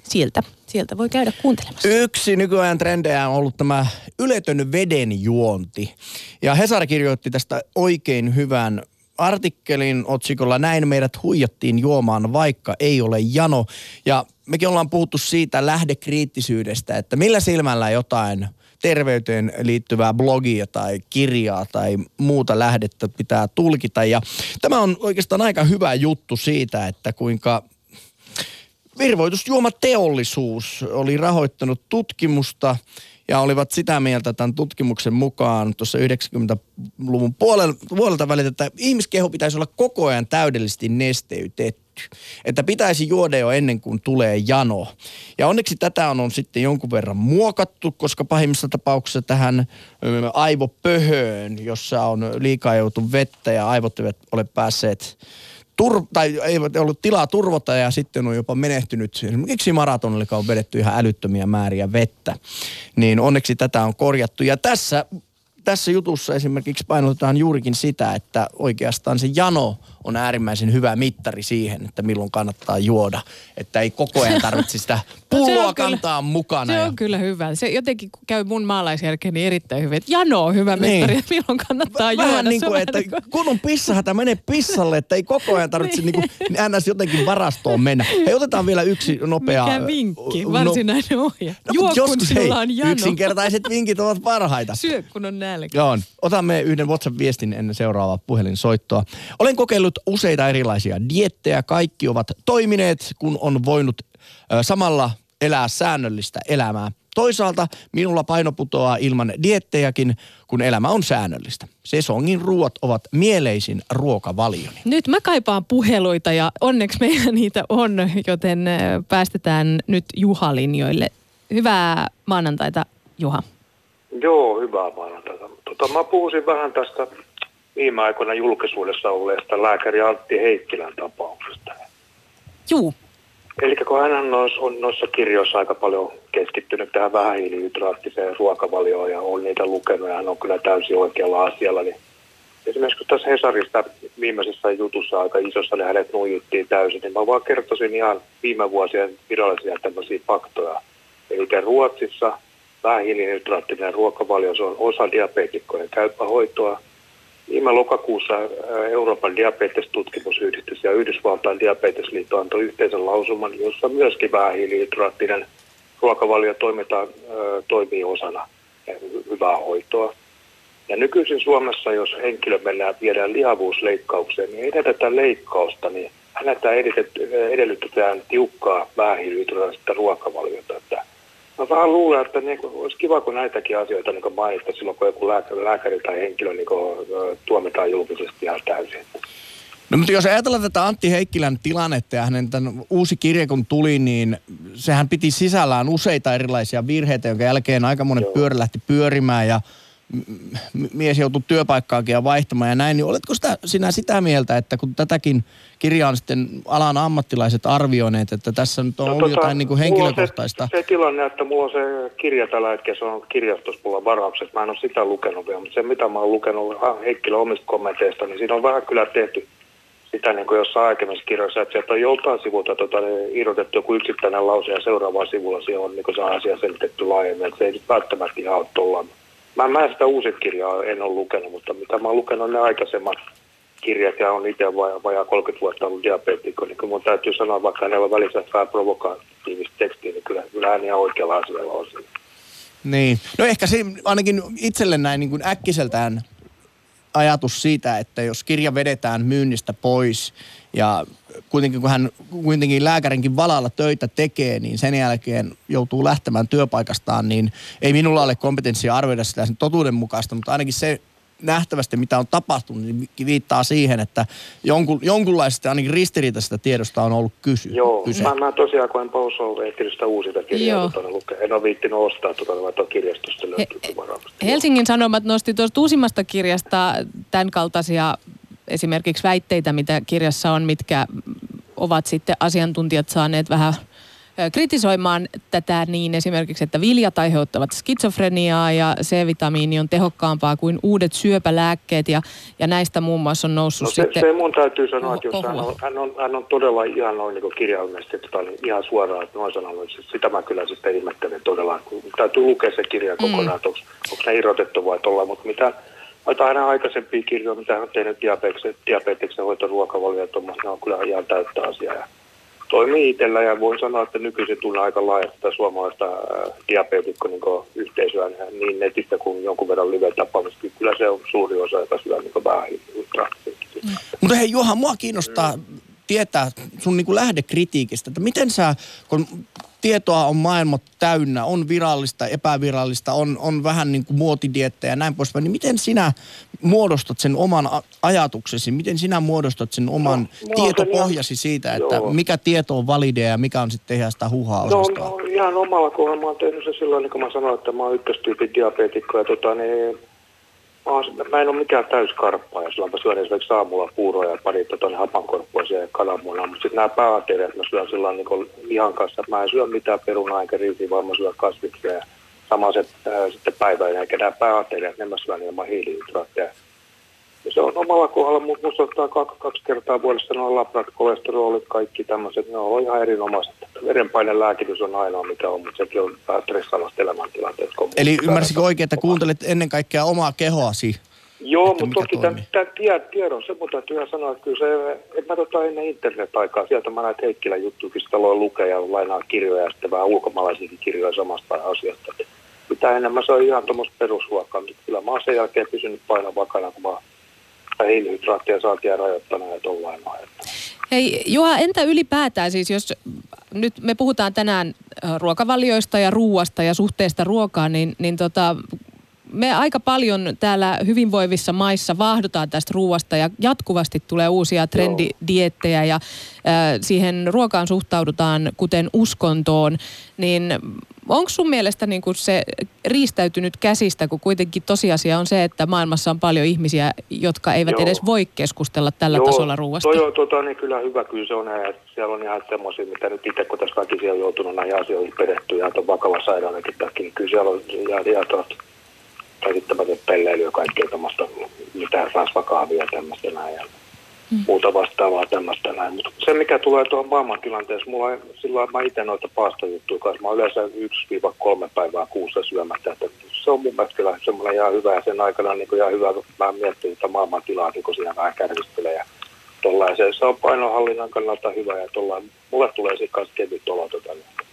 sieltä, sieltä voi käydä kuuntelemassa. Yksi nykyajan trendejä on ollut tämä yletön veden juonti. Ja Hesari kirjoitti tästä oikein hyvän artikkelin otsikolla Näin meidät huijattiin juomaan, vaikka ei ole jano. Ja mekin ollaan puhuttu siitä lähdekriittisyydestä, että millä silmällä jotain terveyteen liittyvää blogia tai kirjaa tai muuta lähdettä pitää tulkita. Ja tämä on oikeastaan aika hyvä juttu siitä, että kuinka virvoitusjuomateollisuus oli rahoittanut tutkimusta ja olivat sitä mieltä tämän tutkimuksen mukaan tuossa 90-luvun puolelta, välillä, että ihmiskeho pitäisi olla koko ajan täydellisesti nesteytetty. Että pitäisi juoda jo ennen kuin tulee jano. Ja onneksi tätä on, on sitten jonkun verran muokattu, koska pahimmissa tapauksissa tähän aivopöhöön, jossa on liikaa joutu vettä ja aivot eivät ole päässeet tur- tai ei ollut tilaa turvata ja sitten on jopa menehtynyt esimerkiksi maratonille, on vedetty ihan älyttömiä määriä vettä. Niin onneksi tätä on korjattu. Ja tässä, tässä jutussa esimerkiksi painotetaan juurikin sitä, että oikeastaan se jano on äärimmäisen hyvä mittari siihen, että milloin kannattaa juoda. Että ei koko ajan tarvitse sitä pulloa on kyllä- kantaa mukana. Se ja- on kyllä hyvä. Se jotenkin käy mun maalaisjärkeni erittäin hyvin. Että jano on hyvä Niin. mittari, että milloin kannattaa juoda. Vähän niin Se on kuin, että niin kuin- kun on pissahätä, mene pissalle, että ei koko ajan tarvitse niin kuin, ns. jotenkin varastoon mennä. Hei, otetaan vielä yksi nopea... Mikä vinkki, no- varsinainen ohje. No, Juo, mut kun joskus, hei, on jano. yksinkertaiset vinkit ovat parhaita. Syö, kun on nälkä. Joo, otamme yhden WhatsApp-viestin ennen seuraavaa puhelinsoittoa. Olen kokeillut useita erilaisia diettejä. Kaikki ovat toimineet, kun on voinut ö, samalla elää säännöllistä elämää. Toisaalta minulla paino putoaa ilman diettejäkin, kun elämä on säännöllistä. Sesongin ruoat ovat mieleisin ruokavalioni. Nyt mä kaipaan puheluita ja onneksi meillä niitä on, joten päästetään nyt Juha-linjoille. Hyvää maanantaita, Juha. Joo, hyvää maanantaita. Tota, mä puhuisin vähän tästä viime aikoina julkisuudessa olleesta lääkäri Antti Heikkilän tapauksesta. Juu, Eli kun hän on noissa, kirjoissa aika paljon keskittynyt tähän vähähiilihydraattiseen ruokavalioon ja on niitä lukenut ja hän on kyllä täysin oikealla asialla, niin esimerkiksi kun tässä Hesarista viimeisessä jutussa aika isossa, niin hänet nuijuttiin täysin, niin mä vaan kertoisin ihan viime vuosien virallisia tämmöisiä faktoja. Eli Ruotsissa vähähiilihydraattinen ruokavalio, se on osa diabeetikkojen käypähoitoa. Viime lokakuussa Euroopan diabetestutkimusyhdistys ja Yhdysvaltain diabetesliitto antoi yhteisen lausuman, jossa myöskin vähähiilihydraattinen ruokavalio toimitaan, toimii osana ää, hy- hyvää hoitoa. Ja nykyisin Suomessa, jos henkilö mennään viedään lihavuusleikkaukseen, niin tätä leikkausta, niin häneltä edellytet- edellytetään tiukkaa vähähiilihydraattista ruokavaliota. Että mä vähän luulen, että niin kuin, olisi kiva, kun näitäkin asioita niin mainita silloin, kun joku lääkäri, lääkäri tai henkilö niin kuin, tuomitaan julkisesti ihan täysin. No mutta jos ajatellaan tätä Antti Heikkilän tilannetta ja hänen tämän uusi kirja kun tuli, niin sehän piti sisällään useita erilaisia virheitä, jonka jälkeen aika monen pyörä lähti pyörimään ja mies joutuu työpaikkaakin ja vaihtamaan ja näin, niin oletko sitä, sinä sitä mieltä, että kun tätäkin kirjaa on sitten alan ammattilaiset arvioineet, että tässä nyt on no, ollut tota, jotain niin kuin henkilökohtaista? Se, se, tilanne, että mulla on se kirja tällä hetkellä, se on kirjastossa mulla varauksessa, mä en ole sitä lukenut vielä, mutta se mitä mä oon lukenut Heikkilä omista kommenteista, niin siinä on vähän kyllä tehty sitä niin kuin jossain aikaisemmissa kirjoissa, että sieltä on joltain sivulta tota, niin irrotettu joku yksittäinen lause ja seuraavaan sivulla siellä on niin se asia selitetty laajemmin, että se ei nyt välttämättä ihan ole tollaan. Mä, mä sitä uusit kirjaa en ole lukenut, mutta mitä mä oon lukenut ne aikaisemmat kirjat ja on itse vajaa, vajaa 30 vuotta ollut diabeetikko, niin kun mun täytyy sanoa, vaikka ne on välissä vähän provokatiivista tekstiä, niin kyllä, kyllä ihan oikealla asialla on siinä. Niin. No ehkä se ainakin itselle näin niin kuin äkkiseltään ajatus siitä, että jos kirja vedetään myynnistä pois ja kuitenkin kun hän kuitenkin lääkärinkin valalla töitä tekee, niin sen jälkeen joutuu lähtemään työpaikastaan, niin ei minulla ole kompetenssia arvioida sitä sen totuuden mukaista, mutta ainakin se nähtävästi, mitä on tapahtunut, niin viittaa siihen, että jonkun, jonkunlaisesta ainakin ristiriitaisesta tiedosta on ollut kysy, Joo, kyse. mä, mä tosiaan kun en Pouso ehtinyt sitä uusita kirjaa, tuota, en ole viittinyt ostaa tuota, vaikka kirjastosta löytyy He, Helsingin Sanomat nosti tuosta uusimmasta kirjasta tämän kaltaisia esimerkiksi väitteitä, mitä kirjassa on, mitkä ovat sitten asiantuntijat saaneet vähän kritisoimaan tätä niin esimerkiksi, että viljat aiheuttavat skitsofreniaa ja C-vitamiini on tehokkaampaa kuin uudet syöpälääkkeet ja, ja näistä muun muassa on noussut no se, sitten... Se mun täytyy sanoa, että jos hän on, hän, on, hän on todella ihan noin niin kirjaimellisesti tota, niin ihan suoraan, että noin sanonut, sitä mä kyllä sitten ihmettelen todella. Täytyy lukea se kirja mm. kokonaan, mm. että onko, onko ne irrotettu vai tuolla, mutta mitä Noita aina aikaisempia kirjoja, mitä hän on tehnyt diabeteksen, diabeteksen hoitoruokavalio, ne on kyllä ihan täyttä asiaa. Toimii itsellä ja voin sanoa, että nykyisin tulee aika laajasta suomalaista diabeetikko niin yhteisöä niin netistä kuin jonkun verran live-tapaamista. Kyllä se on suuri osa, joka syö niin vähän mm. Mutta hei Juha, mua kiinnostaa mm. tietää sun niin lähdekritiikistä, että miten sä, kun tietoa on maailma täynnä, on virallista, epävirallista, on, on vähän niin kuin muotidiettejä ja näin poispäin, niin miten sinä muodostat sen oman ajatuksesi, miten sinä muodostat sen oman no, tietopohjasi siitä, että joo. mikä tieto on validea ja mikä on sitten ihan sitä huhaa no, no, ihan omalla kohdalla mä oon tehnyt se silloin, niin kuin mä sanoin, että mä oon ykköstyypin diabeetikko ja tota, niin, mä, mä en ole mikään täyskarppaa ja silloin mä syön esimerkiksi aamulla puuroja ja pari tota, hapankorppuisia ja kananmunaa, mutta sitten nämä pääateriat mä syön silloin niin ihan kanssa, mä en syö mitään perunaa eikä riisiä, vaan mä syön kasviksia ja sama se äh, sitten päiväinen, eikä nämä pääateriat, ne mä syön ilman hiilihydraatteja. Ja se on omalla kohdalla, mutta musta ottaa kaksi, kaksi kertaa vuodessa nuo labrat, kolesterolit, kaikki tämmöiset, ne on ihan erinomaiset. Verenpaineen lääkitys on ainoa mikä on, mutta sekin on vähän stressaavasta elämäntilanteesta. Eli ymmärsikö oikein, että kuuntelet ennen kaikkea omaa kehoasi? Joo, mutta toki tämän, tämän tiedon, se mutta täytyy sanoa, että kyllä se, että mä tota ennen internet-aikaa, sieltä mä näitä Heikkilä juttuja, sitä lukea ja lainaa kirjoja ja sitten vähän ulkomaalaisiakin kirjoja samasta asiasta. Mitä enemmän se on ihan tuommoista perusruokaa, mutta kyllä mä oon sen jälkeen pysynyt painon vakana, kun mä hiilihydraattia saatiin rajoittanut ja tollain Hei Juha, entä ylipäätään siis, jos nyt me puhutaan tänään äh, ruokavalioista ja ruuasta ja suhteesta ruokaan, niin, niin tota, me aika paljon täällä hyvinvoivissa maissa vaahdotaan tästä ruuasta ja jatkuvasti tulee uusia trendidiettejä ja äh, siihen ruokaan suhtaudutaan kuten uskontoon, niin onko sun mielestä niin kuin se riistäytynyt käsistä, kun kuitenkin tosiasia on se, että maailmassa on paljon ihmisiä, jotka eivät Joo. edes voi keskustella tällä Joo, tasolla ruuasta? Joo, tota, niin kyllä hyvä, kyllä se on, että siellä on ihan semmoisia, mitä nyt itse, kun tässä väkisin on joutunut näihin asioihin perehtyä ja on vakava sairaudenkin takia, niin kyllä siellä on ja, ja käsittämätön pelleily ja kaikkea tämmöistä, mitään rasvakaavia ja tämmöistä näin. Ja mm. muuta vastaavaa tämmöistä näin. Mutta se, mikä tulee tuohon maailmantilanteessa, mulla ei, silloin mä itse noita paastojuttuja kanssa, mä yleensä 1-3 päivää kuussa syömättä, että se on mun mielestä kyllä semmoinen ihan hyvä ja sen aikana niin ihan hyvä, kun mä miettin että maailmantilaa, niin kun siinä vähän kärvistelee ja tollain. Se, se on painohallinnan kannalta hyvä ja tollain. Mulle tulee sitten kanssa kevyt olo tota, niin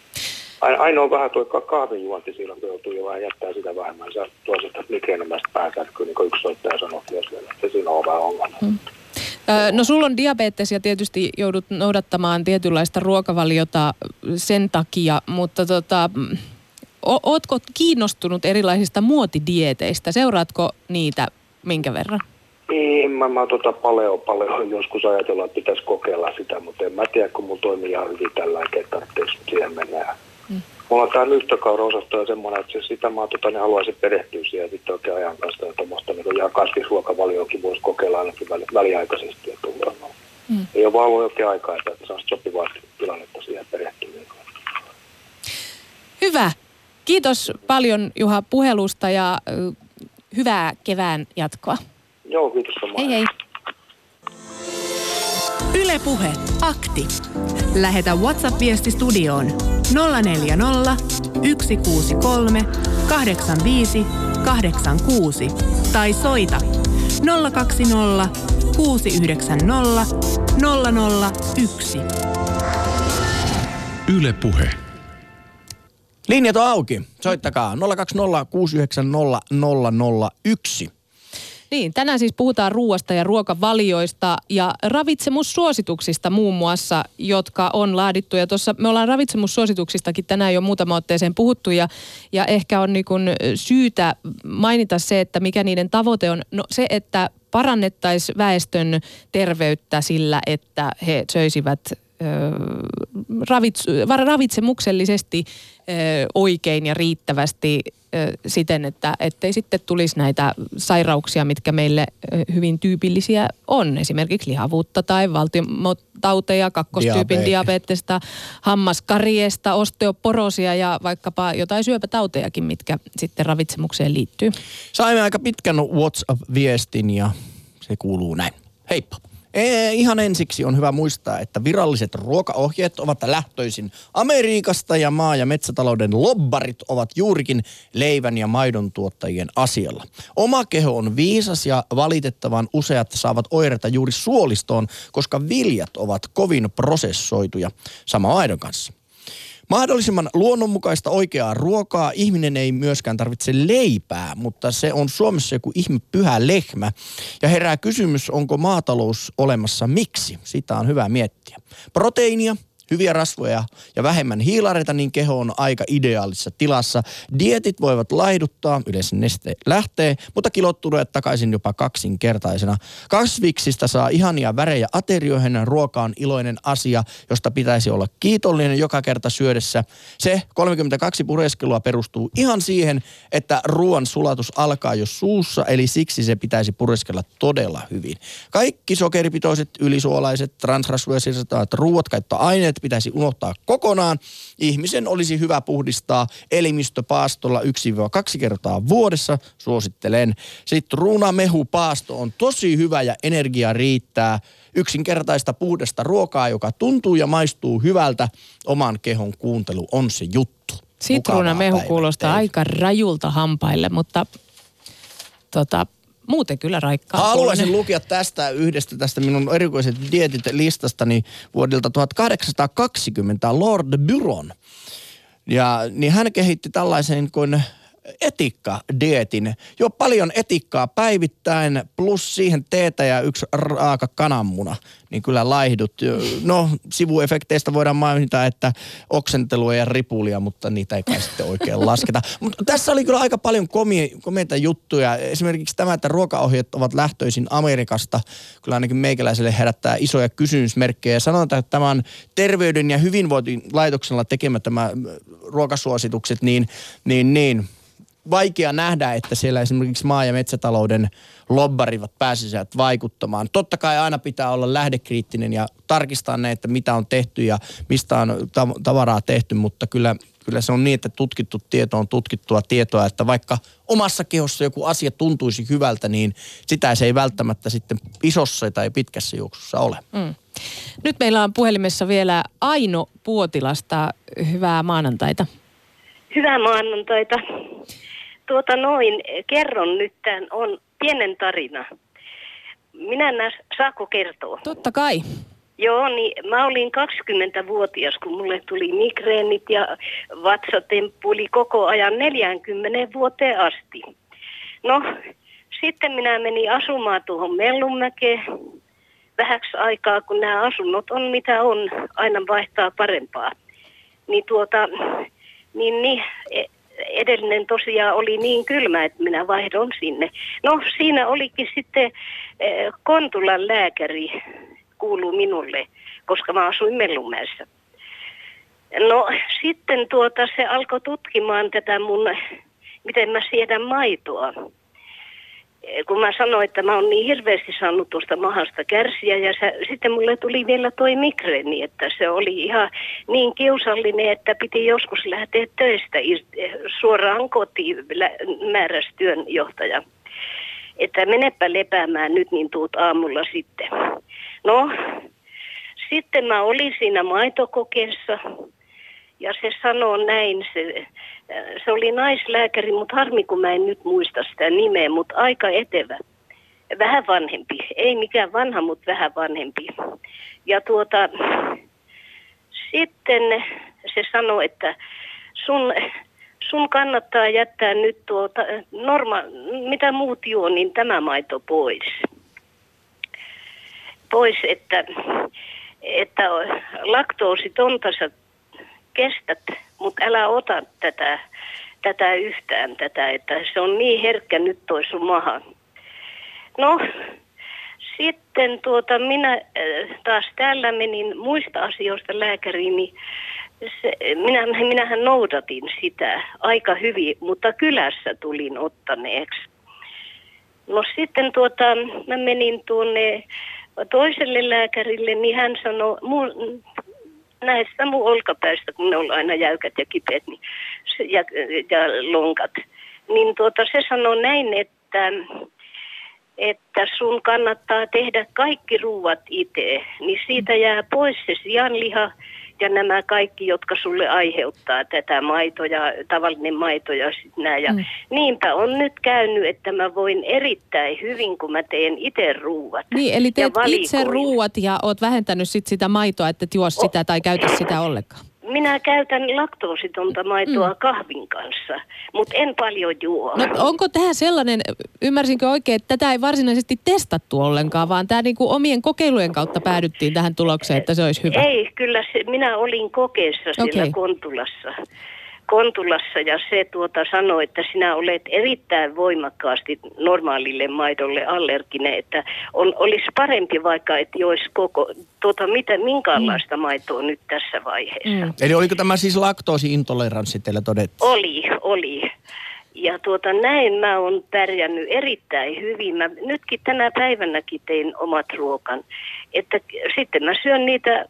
Ainoa vähän tuo kahvinjuonti silloin, kun joutuu jo vähän jättää sitä vähemmän. Se tuo sitä migreenemästä päänsärkyä, niin kuin yksi soittaja sanoi vielä. Se siinä on vähän ongelma. Hmm. No sulla on diabetes ja tietysti joudut noudattamaan tietynlaista ruokavaliota sen takia, mutta tota, ootko kiinnostunut erilaisista muotidieteistä? Seuraatko niitä minkä verran? Niin, mä, mä tota paleo, paleo joskus ajatella, että pitäisi kokeilla sitä, mutta en mä tiedä, kun mun toimii ihan hyvin tällä että siihen mennään. mulla on tämä nyhtökaura-osasto ja semmoinen, että se, sitä mä tota, niin haluaisin perehtyä siihen sitten oikein ajan kanssa. Ja tuommoista niin ihan kasvisruokavaliokin voisi kokeilla ainakin väli, väliaikaisesti. Että, no, mm. Ei ole vaan ollut oikein aikaa, että saa sopivaa tilannetta siihen perehtyä. Hyvä. Kiitos paljon Juha puhelusta ja hyvää kevään jatkoa. Joo, kiitos Hei hei. Ylepuhe akti. Lähetä WhatsApp-viesti studioon 040 163 85 86 tai soita 020 690 001. Ylepuhe. Linjat on auki. Soittakaa 020 690 001. Niin, tänään siis puhutaan ruoasta ja ruokavalioista ja ravitsemussuosituksista muun muassa, jotka on laadittu. Ja tuossa me ollaan ravitsemussuosituksistakin tänään jo muutama otteeseen puhuttu ja, ja ehkä on niin syytä mainita se, että mikä niiden tavoite on. No se, että parannettaisiin väestön terveyttä sillä, että he söisivät ravitsemuksellisesti oikein ja riittävästi siten, että ettei sitten tulisi näitä sairauksia, mitkä meille hyvin tyypillisiä on. Esimerkiksi lihavuutta tai valtiotauteja, kakkostyypin diabetesta, hammaskariesta, osteoporosia ja vaikkapa jotain syöpätautejakin, mitkä sitten ravitsemukseen liittyy. Saimme aika pitkän WhatsApp-viestin ja se kuuluu näin. Heippa. Ee, ihan ensiksi on hyvä muistaa, että viralliset ruokaohjeet ovat lähtöisin Amerikasta ja maa- ja metsätalouden lobbarit ovat juurikin leivän ja maidon tuottajien asialla. Oma keho on viisas ja valitettavan useat saavat oireita juuri suolistoon, koska viljat ovat kovin prosessoituja sama maidon kanssa. Mahdollisimman luonnonmukaista oikeaa ruokaa. Ihminen ei myöskään tarvitse leipää, mutta se on Suomessa joku ihme pyhä lehmä. Ja herää kysymys, onko maatalous olemassa miksi? Sitä on hyvä miettiä. Proteiinia, hyviä rasvoja ja vähemmän hiilareita, niin keho on aika ideaalisessa tilassa. Dietit voivat laihduttaa, yleensä neste lähtee, mutta kilot tulee takaisin jopa kaksinkertaisena. Kasviksista saa ihania värejä aterioihin, ruoka on iloinen asia, josta pitäisi olla kiitollinen joka kerta syödessä. Se 32 pureskelua perustuu ihan siihen, että ruoan sulatus alkaa jo suussa, eli siksi se pitäisi pureskella todella hyvin. Kaikki sokeripitoiset, ylisuolaiset, transrasvoiset ruoat, käyttää aineet pitäisi unohtaa kokonaan. Ihmisen olisi hyvä puhdistaa elimistöpaastolla 1-2 kertaa vuodessa, suosittelen. Sitten ruunamehupaasto on tosi hyvä ja energia riittää. Yksinkertaista puhdasta ruokaa, joka tuntuu ja maistuu hyvältä. Oman kehon kuuntelu on se juttu. Sitruunamehu kuulostaa teille. aika rajulta hampaille, mutta tota, muuten kyllä raikkaa. Haluaisin lukea tästä yhdestä tästä minun erikoiset dietit listastani vuodelta 1820 Lord Byron. Ja niin hän kehitti tällaisen kuin etikka-dietin. Jo paljon etikkaa päivittäin, plus siihen teetä ja yksi raaka kananmuna, niin kyllä laihdut. No, sivuefekteistä voidaan mainita, että oksentelua ja ripulia, mutta niitä ei kai sitten oikein lasketa. Mutta tässä oli kyllä aika paljon komie, komeita juttuja. Esimerkiksi tämä, että ruokaohjeet ovat lähtöisin Amerikasta, kyllä ainakin meikäläiselle herättää isoja kysymysmerkkejä. Sanotaan, että tämä on terveyden ja hyvinvointilaitoksella tekemä tämä ruokasuositukset, niin, niin, niin vaikea nähdä, että siellä esimerkiksi maa- ja metsätalouden lobbarivat pääsisivät vaikuttamaan. Totta kai aina pitää olla lähdekriittinen ja tarkistaa ne, että mitä on tehty ja mistä on tavaraa tehty, mutta kyllä, kyllä se on niin, että tutkittu tieto on tutkittua tietoa, että vaikka omassa kehossa joku asia tuntuisi hyvältä, niin sitä se ei välttämättä sitten isossa tai pitkässä juoksussa ole. Mm. Nyt meillä on puhelimessa vielä Aino Puotilasta. Hyvää maanantaita. Hyvää maanantaita. Tuota noin, kerron nyt tämän, on pienen tarina. Minä en saako kertoa? Totta kai. Joo, niin mä olin 20-vuotias, kun mulle tuli migreenit ja vatsatemppuli koko ajan 40 vuoteen asti. No, sitten minä menin asumaan tuohon Mellunmäkeen vähäksi aikaa, kun nämä asunnot on mitä on, aina vaihtaa parempaa. Niin tuota, niin, niin e- edellinen tosiaan oli niin kylmä, että minä vaihdon sinne. No siinä olikin sitten eh, Kontulan lääkäri kuulu minulle, koska mä asuin Mellumäessä. No sitten tuota se alkoi tutkimaan tätä mun, miten mä siedän maitoa. Kun mä sanoin, että mä oon niin hirveästi saanut tuosta mahasta kärsiä ja sä, sitten mulle tuli vielä toi migreeni, että se oli ihan niin kiusallinen, että piti joskus lähteä töistä suoraan kotiin määräs työnjohtaja. Että menepä lepäämään nyt, niin tuut aamulla sitten. No, sitten mä olin siinä maitokokeessa ja se sanoo näin, se, se oli naislääkäri, mutta harmi kun mä en nyt muista sitä nimeä, mutta aika etevä. Vähän vanhempi, ei mikään vanha, mutta vähän vanhempi. Ja tuota, sitten se sanoi, että sun, sun kannattaa jättää nyt tuota, norma, mitä muut juo, niin tämä maito pois. Pois, että, että laktoositonta sä kestät, mutta älä ota tätä, tätä yhtään tätä, että se on niin herkkä nyt toi sun maha. No, sitten tuota, minä äh, taas täällä menin muista asioista lääkäriin, niin se, minä, minähän noudatin sitä aika hyvin, mutta kylässä tulin ottaneeksi. No sitten tuota, mä menin tuonne toiselle lääkärille, niin hän sanoi, näistä mun olkapäistä, kun ne on aina jäykät ja kipeät niin, ja, ja lonkat. Niin tuota, se sanoo näin, että, että sun kannattaa tehdä kaikki ruuat itse, niin siitä jää pois se sianliha ja nämä kaikki, jotka sulle aiheuttaa tätä maito ja tavallinen maito ja sit nää. Ja mm. Niinpä on nyt käynyt, että mä voin erittäin hyvin, kun mä teen itse ruuat. Niin, eli teet itse ruuat ja oot vähentänyt sit sitä maitoa, että et juo sitä tai käytä sitä ollenkaan minä käytän laktoositonta maitoa mm. kahvin kanssa, mutta en paljon juo. No, onko tämä sellainen, ymmärsinkö oikein, että tätä ei varsinaisesti testattu ollenkaan, vaan tämä niinku omien kokeilujen kautta päädyttiin tähän tulokseen, että se olisi hyvä? Ei, kyllä se, minä olin kokeessa siellä okay. Kontulassa. Kontulassa ja se tuota sanoi, että sinä olet erittäin voimakkaasti normaalille maidolle allerginen, että on, olisi parempi vaikka, että joisi koko, tuota, mitä, minkäänlaista mm. maitoa nyt tässä vaiheessa. Mm. Eli oliko tämä siis laktoosiintoleranssi teillä todettu? Oli, oli. Ja tuota, näin mä oon pärjännyt erittäin hyvin. Mä nytkin tänä päivänäkin tein omat ruokan. Että sitten mä syön niitä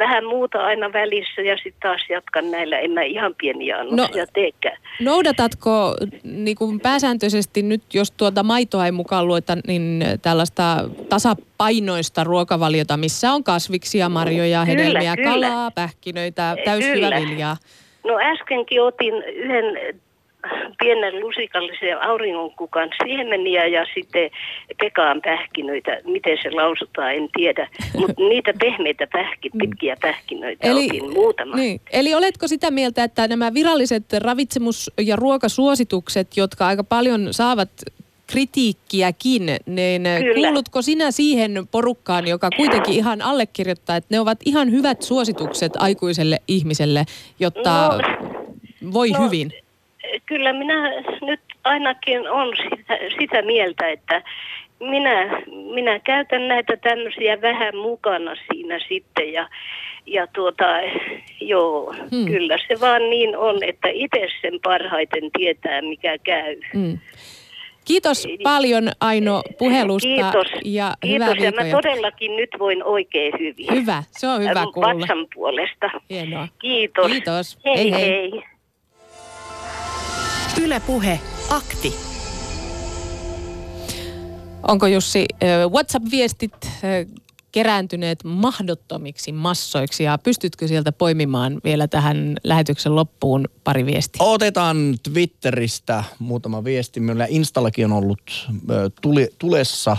vähän muuta aina välissä ja sitten taas jatkan näillä, en mä ihan pieniä annoksia no, teekään. Noudatatko niin kuin pääsääntöisesti nyt, jos tuota maitoa ei mukaan lueta, niin tällaista tasapainoista ruokavaliota, missä on kasviksia, marjoja, kyllä, hedelmiä, kyllä. kalaa, pähkinöitä, täysjyväviljaa? No äskenkin otin yhden pienen lusikallisen auringonkukan siemeniä ja sitten pekaan pähkinöitä. Miten se lausutaan, en tiedä. Mutta niitä pehmeitä pähki, pitkiä pähkinöitä eli, otin muutama. Niin. Eli oletko sitä mieltä, että nämä viralliset ravitsemus- ja ruokasuositukset, jotka aika paljon saavat kritiikkiäkin, niin Kyllä. kuulutko sinä siihen porukkaan, joka kuitenkin ihan allekirjoittaa, että ne ovat ihan hyvät suositukset aikuiselle ihmiselle, jotta no, voi no, hyvin? Kyllä minä nyt ainakin on sitä, sitä mieltä, että minä, minä käytän näitä tämmöisiä vähän mukana siinä sitten ja, ja tuota, joo, hmm. kyllä se vaan niin on, että itse sen parhaiten tietää, mikä käy. Hmm. Kiitos paljon Aino puhelusta. Kiitos. Ja Kiitos. Hyvää ja mä todellakin nyt voin oikein hyvin. Hyvä, se on hyvä kuulla. Vatsan puolesta. Hienoa. Kiitos. Kiitos. Hei hei. hei. Ylepuhe akti. Onko Jussi WhatsApp-viestit kerääntyneet mahdottomiksi massoiksi ja pystytkö sieltä poimimaan vielä tähän lähetyksen loppuun pari viestiä? Otetaan Twitteristä muutama viesti. Meillä Installakin on ollut tuli, tulessa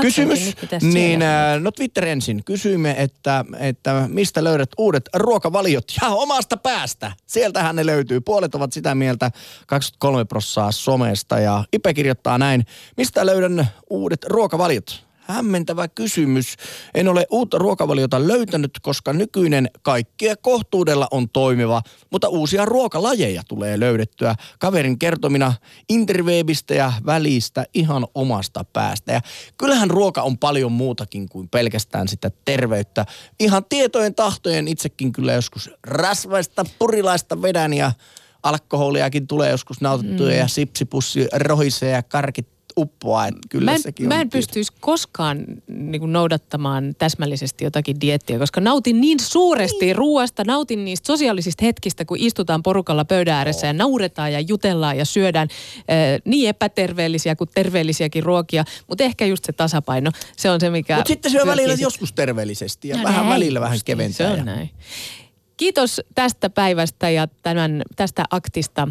Kysymys, niin äh, no Twitter ensin. Kysyimme, että, että mistä löydät uudet ruokavaliot ja omasta päästä. Sieltähän ne löytyy. Puolet ovat sitä mieltä, 23 prossaa somesta ja Ipe kirjoittaa näin. Mistä löydän uudet ruokavaliot? Hämmentävä kysymys. En ole uutta ruokavaliota löytänyt, koska nykyinen kaikkea kohtuudella on toimiva, mutta uusia ruokalajeja tulee löydettyä kaverin kertomina interwebistä ja välistä ihan omasta päästä. Ja kyllähän ruoka on paljon muutakin kuin pelkästään sitä terveyttä. Ihan tietojen tahtojen itsekin kyllä joskus rasvaista purilaista vedän ja alkoholiakin tulee joskus nautittuja mm. ja sipsipussi rohisee ja karkit uppoaa. Että kyllä mä en, sekin mä en pystyisi koskaan niin kuin noudattamaan täsmällisesti jotakin diettiä, koska nautin niin suuresti niin. ruoasta, nautin niistä sosiaalisista hetkistä, kun istutaan porukalla pöydän ääressä ja nauretaan ja jutellaan ja syödään äh, niin epäterveellisiä kuin terveellisiäkin ruokia, mutta ehkä just se tasapaino, se on se, mikä... Mutta sitten syö välillä sit- joskus terveellisesti ja No vähän näin välillä vähän keventää. Se on ja- näin. Kiitos tästä päivästä ja tämän, tästä aktista